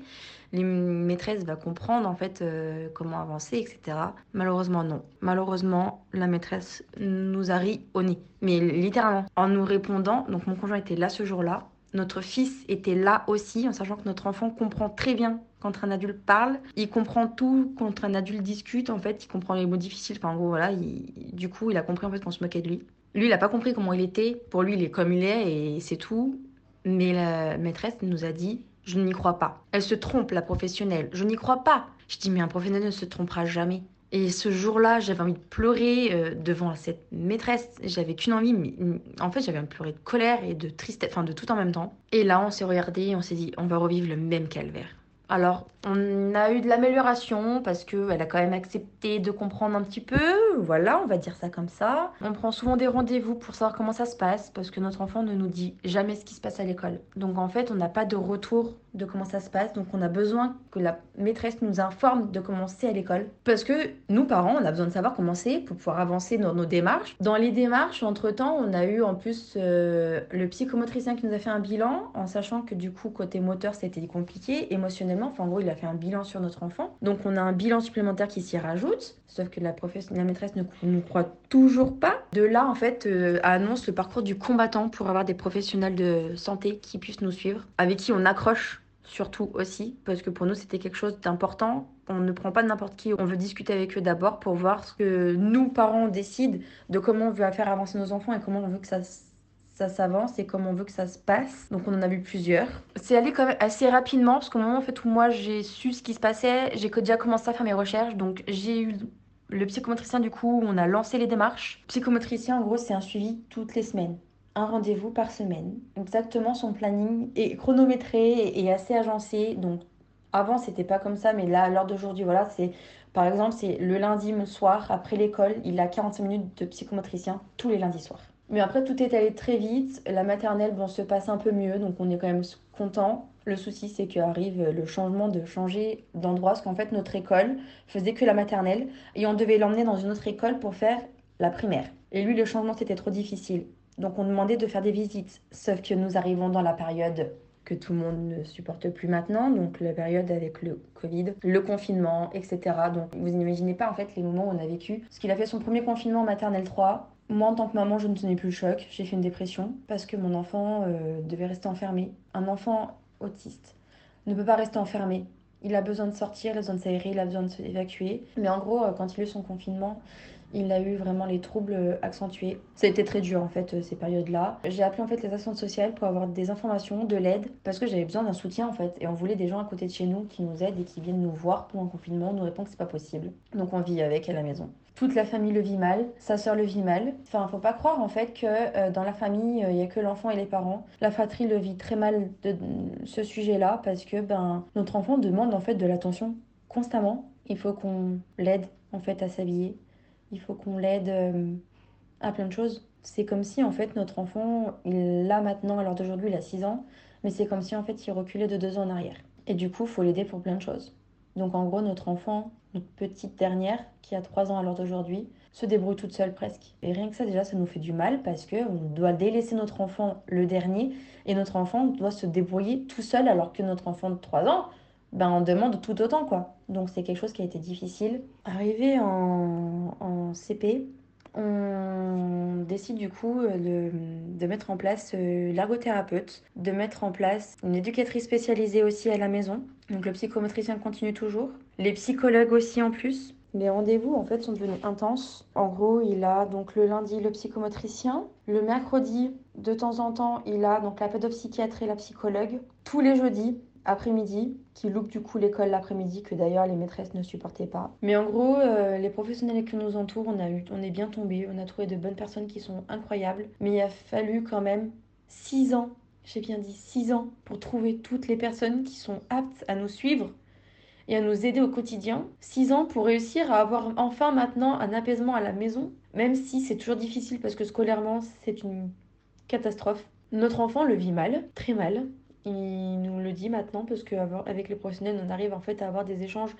les maîtresses vont comprendre en fait euh, comment avancer, etc. Malheureusement, non. Malheureusement, la maîtresse nous a ri au nez. Mais littéralement, en nous répondant, donc mon conjoint était là ce jour-là, notre fils était là aussi, en sachant que notre enfant comprend très bien quand un adulte parle. Il comprend tout quand un adulte discute, en fait, il comprend les mots difficiles. Enfin, en gros, voilà, du coup, il a compris en fait qu'on se moquait de lui. Lui, il n'a pas compris comment il était. Pour lui, il est comme il est et c'est tout. Mais la maîtresse nous a dit je n'y crois pas. Elle se trompe, la professionnelle. Je n'y crois pas. Je dis, mais un professionnel ne se trompera jamais. Et ce jour-là, j'avais envie de pleurer euh, devant cette maîtresse. J'avais qu'une envie, mais en fait, j'avais envie de pleurer de colère et de tristesse, enfin de tout en même temps. Et là, on s'est regardé on s'est dit, on va revivre le même calvaire. Alors, on a eu de l'amélioration parce qu'elle a quand même accepté de comprendre un petit peu. Voilà, on va dire ça comme ça. On prend souvent des rendez-vous pour savoir comment ça se passe parce que notre enfant ne nous dit jamais ce qui se passe à l'école. Donc en fait, on n'a pas de retour de comment ça se passe. Donc on a besoin que la maîtresse nous informe de comment c'est à l'école. Parce que nous, parents, on a besoin de savoir comment c'est pour pouvoir avancer dans nos démarches. Dans les démarches, entre-temps, on a eu en plus euh, le psychomotricien qui nous a fait un bilan en sachant que du coup, côté moteur, c'était compliqué. Émotionnellement, enfin en gros, il a fait un bilan sur notre enfant. Donc on a un bilan supplémentaire qui s'y rajoute. Sauf que la, la maîtresse ne nous croit toujours pas. De là, en fait, euh, annonce le parcours du combattant pour avoir des professionnels de santé qui puissent nous suivre, avec qui on accroche surtout aussi, parce que pour nous c'était quelque chose d'important. On ne prend pas n'importe qui, on veut discuter avec eux d'abord pour voir ce que nous, parents, décident de comment on veut faire avancer nos enfants et comment on veut que ça ça s'avance et comment on veut que ça se passe. Donc on en a vu plusieurs. C'est allé quand même assez rapidement parce qu'au moment en fait, où moi j'ai su ce qui se passait, j'ai déjà commencé à faire mes recherches. Donc j'ai eu le psychomotricien du coup, on a lancé les démarches. Psychomotricien en gros c'est un suivi toutes les semaines un rendez-vous par semaine. Exactement, son planning est chronométré et assez agencé. Donc, avant, c'était pas comme ça, mais là, à l'heure d'aujourd'hui, voilà, c'est par exemple, c'est le lundi soir, après l'école, il a 45 minutes de psychomotricien tous les lundis soirs. Mais après, tout est allé très vite. La maternelle, bon, se passe un peu mieux, donc on est quand même content. Le souci, c'est qu'arrive le changement de changer d'endroit, parce qu'en fait, notre école faisait que la maternelle, et on devait l'emmener dans une autre école pour faire la primaire. Et lui, le changement, c'était trop difficile. Donc on demandait de faire des visites. Sauf que nous arrivons dans la période que tout le monde ne supporte plus maintenant, donc la période avec le Covid, le confinement, etc. Donc vous n'imaginez pas en fait les moments où on a vécu. Parce qu'il a fait son premier confinement en maternelle 3. Moi en tant que maman, je ne tenais plus le choc, j'ai fait une dépression parce que mon enfant euh, devait rester enfermé. Un enfant autiste ne peut pas rester enfermé. Il a besoin de sortir, il a besoin de s'aérer, il a besoin de s'évacuer. Mais en gros, euh, quand il a eu son confinement, il a eu vraiment les troubles euh, accentués. Ça a été très dur en fait euh, ces périodes-là. J'ai appelé en fait les assistantes sociales pour avoir des informations, de l'aide, parce que j'avais besoin d'un soutien en fait. Et on voulait des gens à côté de chez nous qui nous aident et qui viennent nous voir pour un confinement, nous répondent que c'est pas possible. Donc on vit avec à la maison. Toute la famille le vit mal, sa sœur le vit mal. Enfin, faut pas croire en fait que euh, dans la famille, il y a que l'enfant et les parents. La fratrie le vit très mal de, ce sujet-là parce que ben notre enfant demande en fait de l'attention constamment. Il faut qu'on l'aide en fait à s'habiller, il faut qu'on l'aide euh, à plein de choses. C'est comme si en fait notre enfant, il a maintenant, l'heure d'aujourd'hui, il a 6 ans, mais c'est comme si en fait il reculait de 2 ans en arrière. Et du coup, il faut l'aider pour plein de choses. Donc en gros, notre enfant, notre petite dernière, qui a 3 ans à l'heure d'aujourd'hui, se débrouille toute seule presque. Et rien que ça, déjà, ça nous fait du mal parce qu'on doit délaisser notre enfant le dernier et notre enfant doit se débrouiller tout seul alors que notre enfant de 3 ans, ben, on demande tout autant, quoi. Donc c'est quelque chose qui a été difficile. Arrivé en, en CP, on décide du coup de, de mettre en place euh, l'ergothérapeute, de mettre en place une éducatrice spécialisée aussi à la maison. Donc le psychomotricien continue toujours. Les psychologues aussi en plus. Les rendez-vous en fait sont devenus intenses. En gros, il a donc le lundi le psychomotricien, le mercredi de temps en temps, il a donc la pédopsychiatre et la psychologue. Tous les jeudis, après-midi, qui loupe du coup l'école l'après-midi, que d'ailleurs les maîtresses ne supportaient pas. Mais en gros, euh, les professionnels qui nous entourent, on, a eu, on est bien tombé, on a trouvé de bonnes personnes qui sont incroyables. Mais il a fallu quand même 6 ans, j'ai bien dit 6 ans, pour trouver toutes les personnes qui sont aptes à nous suivre et à nous aider au quotidien. 6 ans pour réussir à avoir enfin maintenant un apaisement à la maison, même si c'est toujours difficile parce que scolairement c'est une catastrophe. Notre enfant le vit mal, très mal. Il nous le dit maintenant parce qu'avec les professionnels, on arrive en fait à avoir des échanges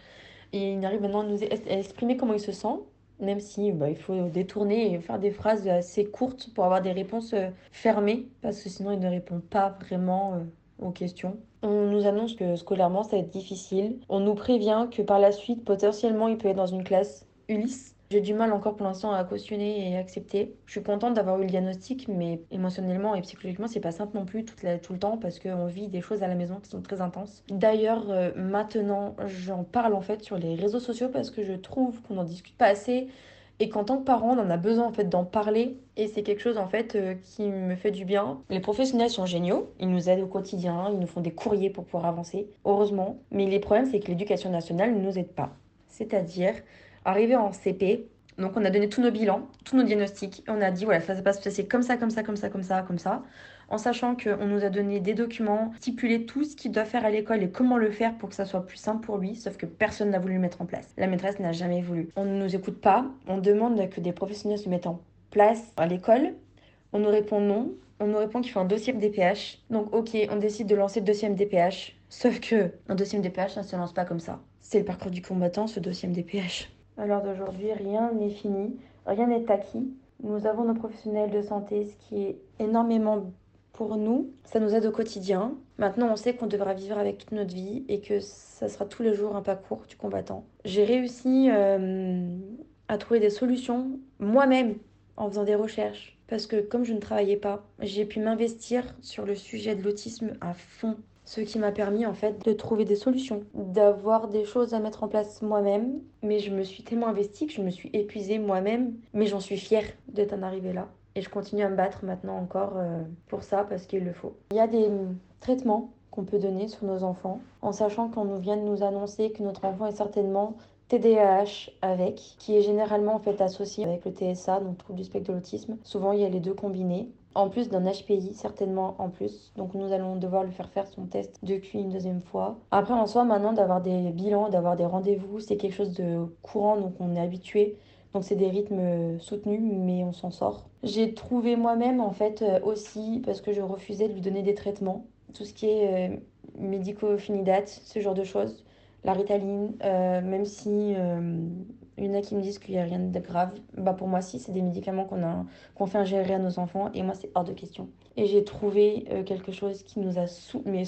et il arrive maintenant à nous exprimer comment il se sent, même si bah, il faut détourner et faire des phrases assez courtes pour avoir des réponses euh, fermées parce que sinon il ne répond pas vraiment euh, aux questions. On nous annonce que scolairement ça va être difficile. On nous prévient que par la suite potentiellement il peut être dans une classe Ulysse j'ai du mal encore pour l'instant à cautionner et accepter. Je suis contente d'avoir eu le diagnostic, mais émotionnellement et psychologiquement, c'est pas simple non plus tout, le temps parce qu'on vit des choses à la maison qui sont très intenses. D'ailleurs, euh, maintenant, j'en parle en fait sur les réseaux sociaux parce que je trouve qu'on n'en discute pas assez et qu'en tant que parent, on en a besoin en fait d'en parler et c'est quelque chose en fait euh, qui me fait du bien. Les professionnels sont géniaux, ils nous aident au quotidien, ils nous font des courriers pour pouvoir avancer, heureusement. Mais les problèmes, c'est que l'éducation nationale ne nous aide pas. C'est-à-dire Arrivé en CP, Donc on a donné tous nos bilans, tous nos diagnostics. On a dit voilà, ça va se passer comme ça, comme ça, comme ça, comme ça, comme ça. En sachant qu'on nous a donné des documents, stipulé tout ce qu'il doit faire à l'école et comment le faire pour que ça soit plus simple pour lui, sauf que personne n'a voulu le mettre en place. La maîtresse n'a jamais voulu. On ne nous écoute pas, on demande que des professionnels se mettent en place à l'école. On nous répond non, on nous répond qu'il faut un dossier MDPH. Donc ok, on décide de lancer le dossier MDPH. Sauf que un dossier MDPH, ça ne se lance pas comme ça. C'est le parcours du combattant, ce dossier MDPH. À l'heure d'aujourd'hui, rien n'est fini, rien n'est acquis. Nous avons nos professionnels de santé, ce qui est énormément pour nous. Ça nous aide au quotidien. Maintenant, on sait qu'on devra vivre avec notre vie et que ça sera tous les jours un parcours du combattant. J'ai réussi euh, à trouver des solutions moi-même en faisant des recherches. Parce que comme je ne travaillais pas, j'ai pu m'investir sur le sujet de l'autisme à fond ce qui m'a permis en fait de trouver des solutions, d'avoir des choses à mettre en place moi-même. Mais je me suis tellement investie que je me suis épuisée moi-même. Mais j'en suis fière d'être en arrivée là. Et je continue à me battre maintenant encore euh, pour ça parce qu'il le faut. Il y a des traitements qu'on peut donner sur nos enfants en sachant qu'on nous vient de nous annoncer que notre enfant est certainement TDAH avec, qui est généralement en fait associé avec le TSA, donc trouble du spectre de l'autisme. Souvent il y a les deux combinés en plus d'un HPI, certainement en plus. Donc nous allons devoir lui faire faire son test de QI une deuxième fois. Après, en soi, maintenant, d'avoir des bilans, d'avoir des rendez-vous, c'est quelque chose de courant, donc on est habitué. Donc c'est des rythmes soutenus, mais on s'en sort. J'ai trouvé moi-même, en fait, euh, aussi, parce que je refusais de lui donner des traitements, tout ce qui est euh, médico-finidate, ce genre de choses la ritaline, euh, même si euh, il y en a qui me disent qu'il n'y a rien de grave, bah pour moi si, c'est des médicaments qu'on fait ingérer à nos enfants et moi c'est hors de question. Et j'ai trouvé euh, quelque chose qui nous a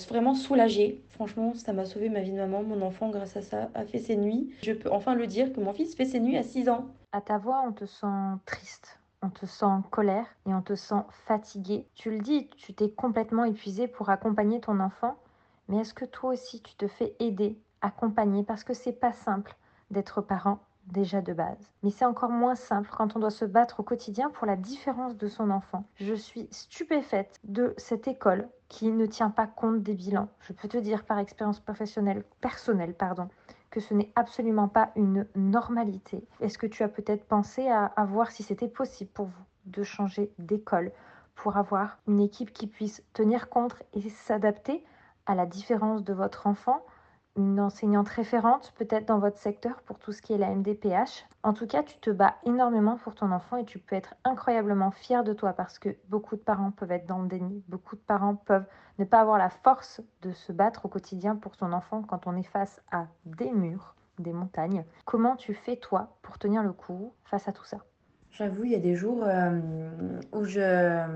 vraiment soulagé. Franchement, ça m'a sauvé ma vie de maman. Mon enfant, grâce à ça, a fait ses nuits. Je peux enfin le dire que mon fils fait ses nuits à 6 ans. À ta voix, on te sent triste. On te sent en colère et on te sent fatigué. Tu le dis, tu t'es complètement épuisé pour accompagner ton enfant. Mais est-ce que toi aussi tu te fais aider accompagner? Parce que c'est pas simple d'être parent déjà de base. Mais c'est encore moins simple quand on doit se battre au quotidien pour la différence de son enfant. Je suis stupéfaite de cette école qui ne tient pas compte des bilans. Je peux te dire par expérience professionnelle, personnelle, pardon, que ce n'est absolument pas une normalité. Est-ce que tu as peut-être pensé à, à voir si c'était possible pour vous de changer d'école pour avoir une équipe qui puisse tenir compte et s'adapter à la différence de votre enfant une enseignante référente peut-être dans votre secteur pour tout ce qui est la MDPH. En tout cas, tu te bats énormément pour ton enfant et tu peux être incroyablement fier de toi parce que beaucoup de parents peuvent être dans le déni, beaucoup de parents peuvent ne pas avoir la force de se battre au quotidien pour son enfant quand on est face à des murs, des montagnes. Comment tu fais toi pour tenir le coup face à tout ça? J'avoue, il y a des jours euh, où je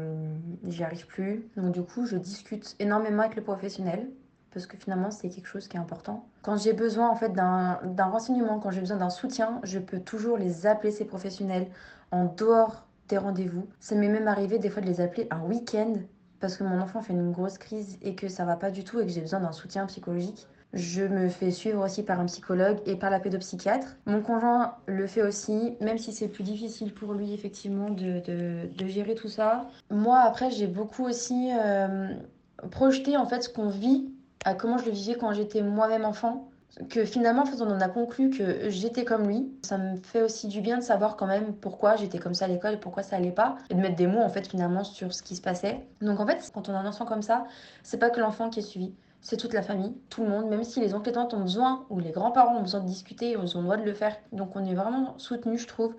n'y arrive plus. Donc du coup, je discute énormément avec le professionnel parce que finalement c'est quelque chose qui est important. Quand j'ai besoin en fait d'un renseignement, quand j'ai besoin d'un soutien, je peux toujours les appeler ces professionnels en dehors des rendez-vous. Ça m'est même arrivé des fois de les appeler un week-end parce que mon enfant fait une grosse crise et que ça va pas du tout et que j'ai besoin d'un soutien psychologique. Je me fais suivre aussi par un psychologue et par la pédopsychiatre. Mon conjoint le fait aussi, même si c'est plus difficile pour lui effectivement de, gérer tout ça. Moi après j'ai beaucoup aussi euh, projeté en fait ce qu'on vit à comment je le vivais quand j'étais moi-même enfant. Que finalement, en fait, on en a conclu que j'étais comme lui. Ça me fait aussi du bien de savoir quand même pourquoi j'étais comme ça à l'école pourquoi ça allait pas. Et de mettre des mots, en fait, finalement, sur ce qui se passait. Donc, en fait, quand on a un enfant comme ça, c'est pas que l'enfant qui est suivi. C'est toute la famille, tout le monde, même si les oncles et tantes ont besoin, ou les grands-parents ont besoin de discuter, ils ont le droit de le faire. Donc, on est vraiment soutenu, je trouve.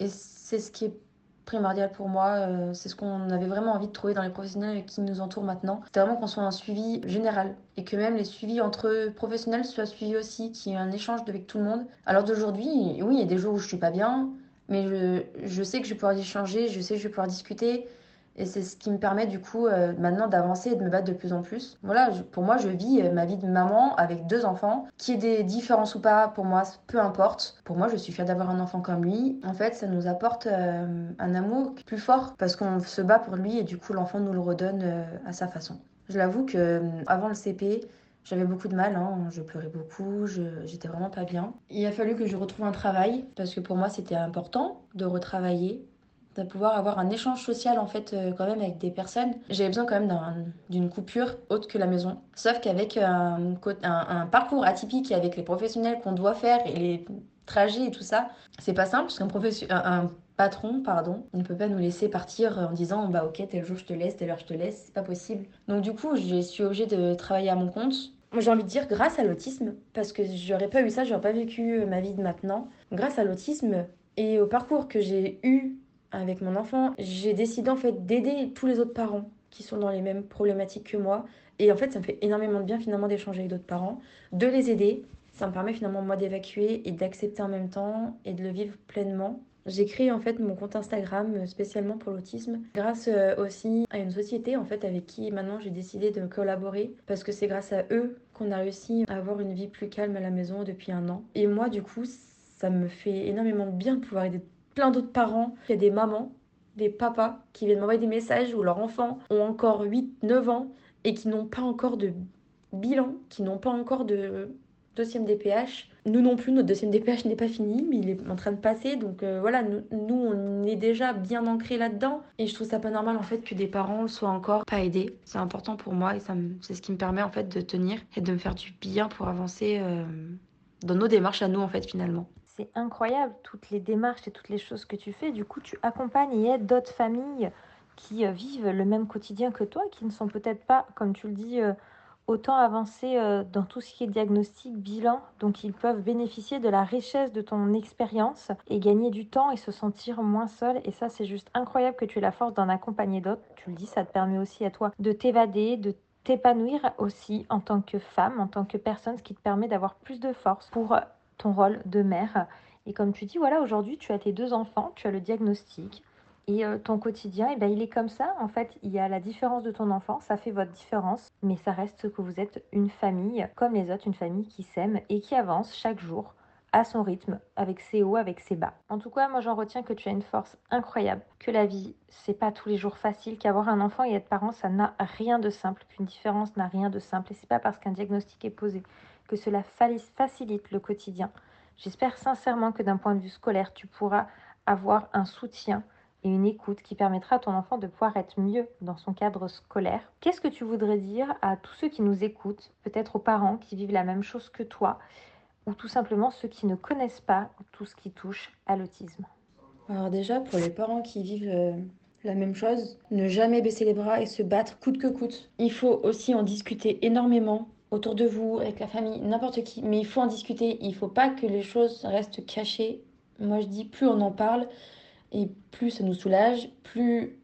Et c'est ce qui est primordial pour moi. Euh, c'est ce qu'on avait vraiment envie de trouver dans les professionnels qui nous entourent maintenant. C'est vraiment qu'on soit un suivi général et que même les suivis entre professionnels soient suivis aussi, qu'il y ait un échange avec tout le monde. Alors d'aujourd'hui, oui, il y a des jours où je suis pas bien, mais je, je sais que je vais pouvoir échanger, je sais que je vais pouvoir discuter. Et c'est ce qui me permet du coup euh, maintenant d'avancer et de me battre de plus en plus. Voilà, pour moi, je vis euh, ma vie de maman avec deux enfants. Qui ait des différences ou pas, pour moi, peu importe. Pour moi, je suis fière d'avoir un enfant comme lui. En fait, ça nous apporte euh, un amour plus fort parce qu'on se bat pour lui et du coup, l'enfant nous le redonne à sa façon. Je l'avoue que avant le CP, j'avais beaucoup de mal, hein. je pleurais beaucoup, j'étais vraiment pas bien. Il a fallu que je retrouve un travail parce que pour moi c'était important de retravailler de pouvoir avoir un échange social en fait euh, quand même avec des personnes. J'avais besoin quand même d'une coupure autre que la maison. Sauf qu'avec un, un, parcours atypique avec les professionnels qu'on doit faire et les trajet et tout ça, c'est pas simple parce qu'un un, patron, pardon, ne peut pas nous laisser partir en disant bah ok tel jour je te laisse, telle heure je te laisse, c'est pas possible. Donc du coup je suis obligée de travailler à mon compte. J'ai envie de dire grâce à l'autisme, parce que j'aurais pas eu ça, j'aurais pas vécu ma vie de maintenant. Grâce à l'autisme et au parcours que j'ai eu avec mon enfant, j'ai décidé en fait d'aider tous les autres parents qui sont dans les mêmes problématiques que moi. Et en fait ça me fait énormément de bien finalement d'échanger avec d'autres parents, de les aider. Ça me permet finalement moi d'évacuer et d'accepter en même temps et de le vivre pleinement. J'ai créé en fait mon compte Instagram spécialement pour l'autisme grâce euh, aussi à une société en fait avec qui maintenant j'ai décidé de collaborer parce que c'est grâce à eux qu'on a réussi à avoir une vie plus calme à la maison depuis un an. Et moi du coup ça me fait énormément de bien de pouvoir aider plein d'autres parents. Il y a des mamans, des papas qui viennent m'envoyer des messages où leurs enfants ont encore 8-9 ans et qui n'ont pas encore de bilan, qui n'ont pas encore de deuxième DPH. Nous non plus, notre deuxième DPH n'est pas fini, mais il est en train de passer. Donc euh, voilà, nous, on est déjà bien ancrés là-dedans. Et je trouve ça pas normal en fait que des parents soient encore pas aidés. C'est important pour moi et c'est ce qui me permet en fait de tenir et de me faire du bien pour avancer euh, dans nos démarches à nous en fait finalement. C'est incroyable toutes les démarches et toutes les choses que tu fais. Du coup, tu accompagnes et aides d'autres familles qui euh, vivent le même quotidien que toi, qui ne sont peut-être pas, comme tu le dis, autant avancer euh, dans tout ce qui est diagnostic, bilan, donc ils peuvent bénéficier de la richesse de ton expérience et gagner du temps et se sentir moins seul. Et ça, c'est juste incroyable que tu aies la force d'en accompagner d'autres. Tu le dis, ça te permet aussi à toi de t'évader, de t'épanouir aussi en tant que femme, en tant que personne, ce qui te permet d'avoir plus de force pour ton rôle de mère. Et comme tu dis, voilà, aujourd'hui, tu as tes deux enfants, tu as le diagnostic, et euh, ton quotidien, eh ben, il est comme ça. En fait, il y a la différence de ton enfant, ça fait votre différence, mais ça reste que vous êtes une famille comme les autres, une famille qui s'aime et qui avance chaque jour à son rythme, avec ses hauts, avec ses bas. En tout cas, moi j'en retiens que tu as une force incroyable, que la vie, c'est pas tous les jours facile, qu'avoir un enfant et être parent, ça n'a rien de simple, qu'une différence n'a rien de simple. Et c'est pas parce qu'un diagnostic est posé que cela facilite le quotidien. J'espère sincèrement que d'un point de vue scolaire, tu pourras avoir un soutien et une écoute qui permettra à ton enfant de pouvoir être mieux dans son cadre scolaire. Qu'est-ce que tu voudrais dire à tous ceux qui nous écoutent, peut-être aux parents qui vivent la même chose que toi, ou tout simplement ceux qui ne connaissent pas tout ce qui touche à l'autisme? Alors déjà, pour les parents qui vivent euh, la même chose, ne jamais baisser les bras et se battre coûte que coûte. Il faut aussi en discuter énormément autour de vous, avec la famille, n'importe qui, mais il faut en discuter. Il ne faut pas que les choses restent cachées. Moi, je dis, plus on en parle, et plus ça nous soulage, plus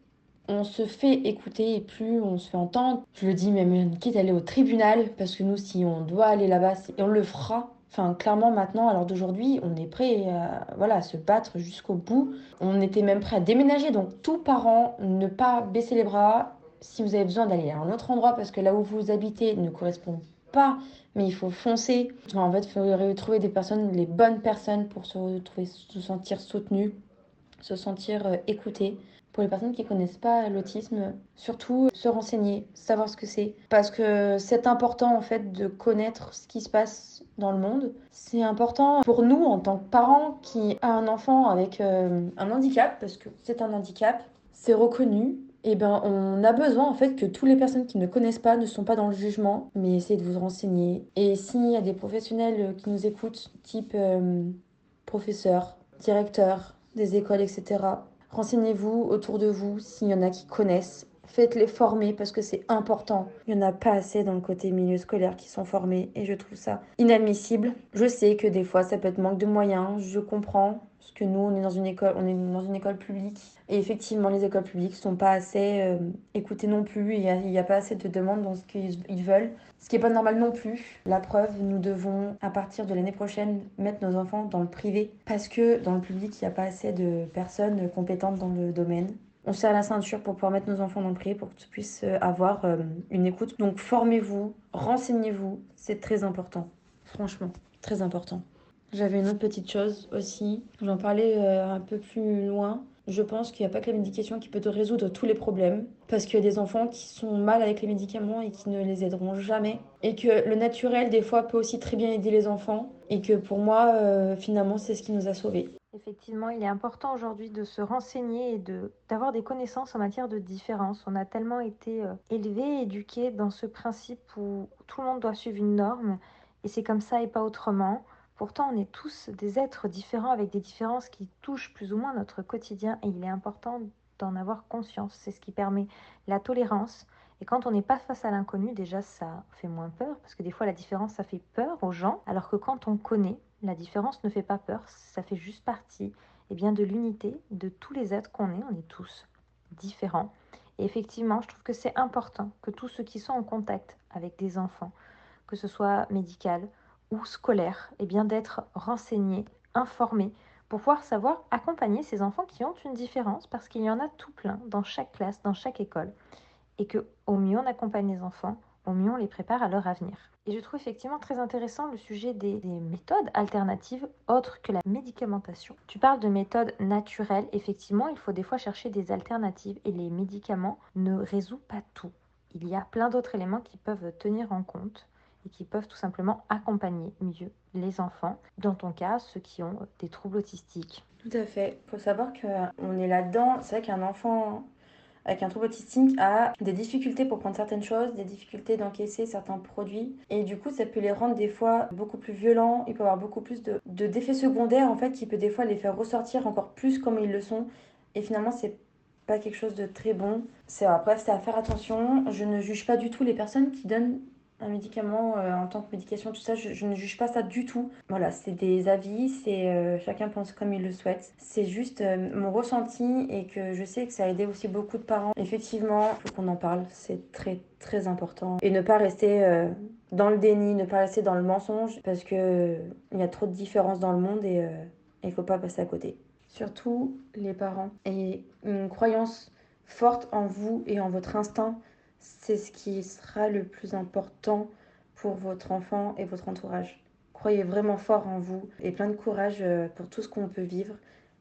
on se fait écouter et plus on se fait entendre. Je le dis même quitte à aller au tribunal, parce que nous, si on doit aller là-bas, on le fera. Enfin, clairement, maintenant, l'heure d'aujourd'hui, on est prêt à, voilà, à se battre jusqu'au bout. On était même prêt à déménager. Donc, tout parent, ne pas baisser les bras si vous avez besoin d'aller à un autre endroit, parce que là où vous habitez ne correspond pas, mais il faut foncer. en fait, il faut trouver des personnes, les bonnes personnes pour se, retrouver, se sentir soutenu se sentir euh, écouté. Pour les personnes qui connaissent pas l'autisme, surtout se renseigner, savoir ce que c'est. Parce que c'est important en fait de connaître ce qui se passe dans le monde. C'est important pour nous en tant que parents qui a un enfant avec euh, un handicap, parce que c'est un handicap, c'est reconnu. Eh ben on a besoin en fait que toutes les personnes qui ne connaissent pas ne sont pas dans le jugement, mais essayez de vous renseigner. Et s'il y a des professionnels qui nous écoutent, type euh, professeur, directeur, des écoles, etc. Renseignez-vous autour de vous s'il y en a qui connaissent. Faites-les former parce que c'est important. Il n'y en a pas assez dans le côté milieu scolaire qui sont formés et je trouve ça inadmissible. Je sais que des fois ça peut être manque de moyens, je comprends. Parce que nous, on est dans une école, on est dans une école publique. Et effectivement, les écoles publiques ne sont pas assez euh, écoutées non plus. Il n'y a, pas assez de demandes dans ce qu'ils veulent. Ce qui n'est pas normal non plus. La preuve, nous devons, à partir de l'année prochaine, mettre nos enfants dans le privé. Parce que dans le public, il n'y a pas assez de personnes compétentes dans le domaine. On serre la ceinture pour pouvoir mettre nos enfants dans le privé pour qu'ils puissent euh, avoir euh, une écoute. Donc formez-vous, renseignez-vous. C'est très important. Franchement, très important. J'avais une autre petite chose aussi. J'en parlais euh, un peu plus loin. Je pense qu'il n'y a pas que la médication qui peut te résoudre tous les problèmes. Parce qu'il y a des enfants qui sont mal avec les médicaments et qui ne les aideront jamais. Et que le naturel, des fois, peut aussi très bien aider les enfants. Et que pour moi, euh, finalement, c'est ce qui nous a sauvés. Effectivement, il est important aujourd'hui de se renseigner et de, d'avoir des connaissances en matière de différence. On a tellement été euh, élevés, éduqués dans ce principe où tout le monde doit suivre une norme. Et c'est comme ça et pas autrement Pourtant, on est tous des êtres différents avec des différences qui touchent plus ou moins notre quotidien et il est important d'en avoir conscience. C'est ce qui permet la tolérance. Et quand on n'est pas face à l'inconnu, déjà, ça fait moins peur parce que des fois, la différence, ça fait peur aux gens. Alors que quand on connaît, la différence ne fait pas peur, ça fait juste partie eh bien, de l'unité de tous les êtres qu'on est. On est tous différents. Et effectivement, je trouve que c'est important que tous ceux qui sont en contact avec des enfants, que ce soit médical ou scolaire, eh bien d'être renseignés, informés, pour pouvoir savoir accompagner ces enfants qui ont une différence, parce qu'il y en a tout plein dans chaque classe, dans chaque école, et que au mieux on accompagne les enfants, au mieux on les prépare à leur avenir. Et je trouve effectivement très intéressant le sujet des, méthodes alternatives autres que la médicamentation. Tu parles de méthodes naturelles. Effectivement, il faut des fois chercher des alternatives et les médicaments ne résout pas tout. Il y a plein d'autres éléments qui peuvent tenir en compte et qui peuvent tout simplement accompagner mieux les enfants, dans ton cas, ceux qui ont des troubles autistiques. Tout à fait. Il faut savoir qu'on est là-dedans. C'est vrai qu'un enfant avec un trouble autistique a des difficultés pour prendre certaines choses, des difficultés d'encaisser certains produits. Et du coup, ça peut les rendre des fois beaucoup plus violents. Il peut avoir beaucoup plus de, d'effets secondaires, en fait, qui peut des fois les faire ressortir encore plus comme ils le sont. Et finalement, c'est pas quelque chose de très bon. C'est après, c'est à faire attention. Je ne juge pas du tout les personnes qui donnent un médicament euh, en tant que médication, tout ça, je, ne juge pas ça du tout. Voilà, c'est des avis, c'est euh, chacun pense comme il le souhaite. C'est juste euh, mon ressenti et que je sais que ça a aidé aussi beaucoup de parents. Effectivement, il faut qu'on en parle, c'est très très important. Et ne pas rester dans le déni, ne pas rester dans le mensonge, parce que il y a trop de différences dans le monde et il faut pas passer à côté. Surtout les parents. Et une croyance forte en vous et en votre instinct c'est ce qui sera le plus important pour votre enfant et votre entourage. Croyez vraiment fort en vous et plein de courage euh, pour tout ce qu'on peut vivre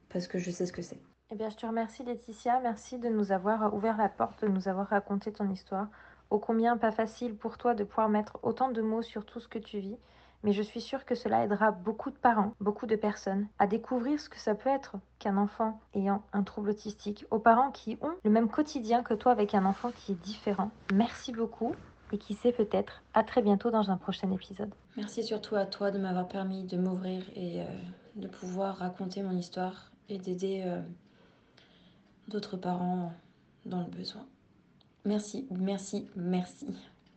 parce que je sais ce que c'est. Eh bien, je te remercie Laetitia, merci de nous avoir ouvert la porte, de nous avoir raconté ton histoire. Ô combien pas facile pour toi de pouvoir mettre autant de mots sur tout ce que tu vis mais je suis sûre que cela aidera beaucoup de parents, beaucoup de personnes à découvrir ce que ça peut être qu'un enfant ayant un trouble autistique, aux parents qui ont le même quotidien que toi avec un enfant qui est différent. Merci beaucoup et qui sait peut-être à très bientôt dans un prochain épisode. Merci surtout à toi de m'avoir permis de m'ouvrir et euh, de pouvoir raconter mon histoire et d'aider euh, d'autres parents dans le besoin. Merci, merci, merci.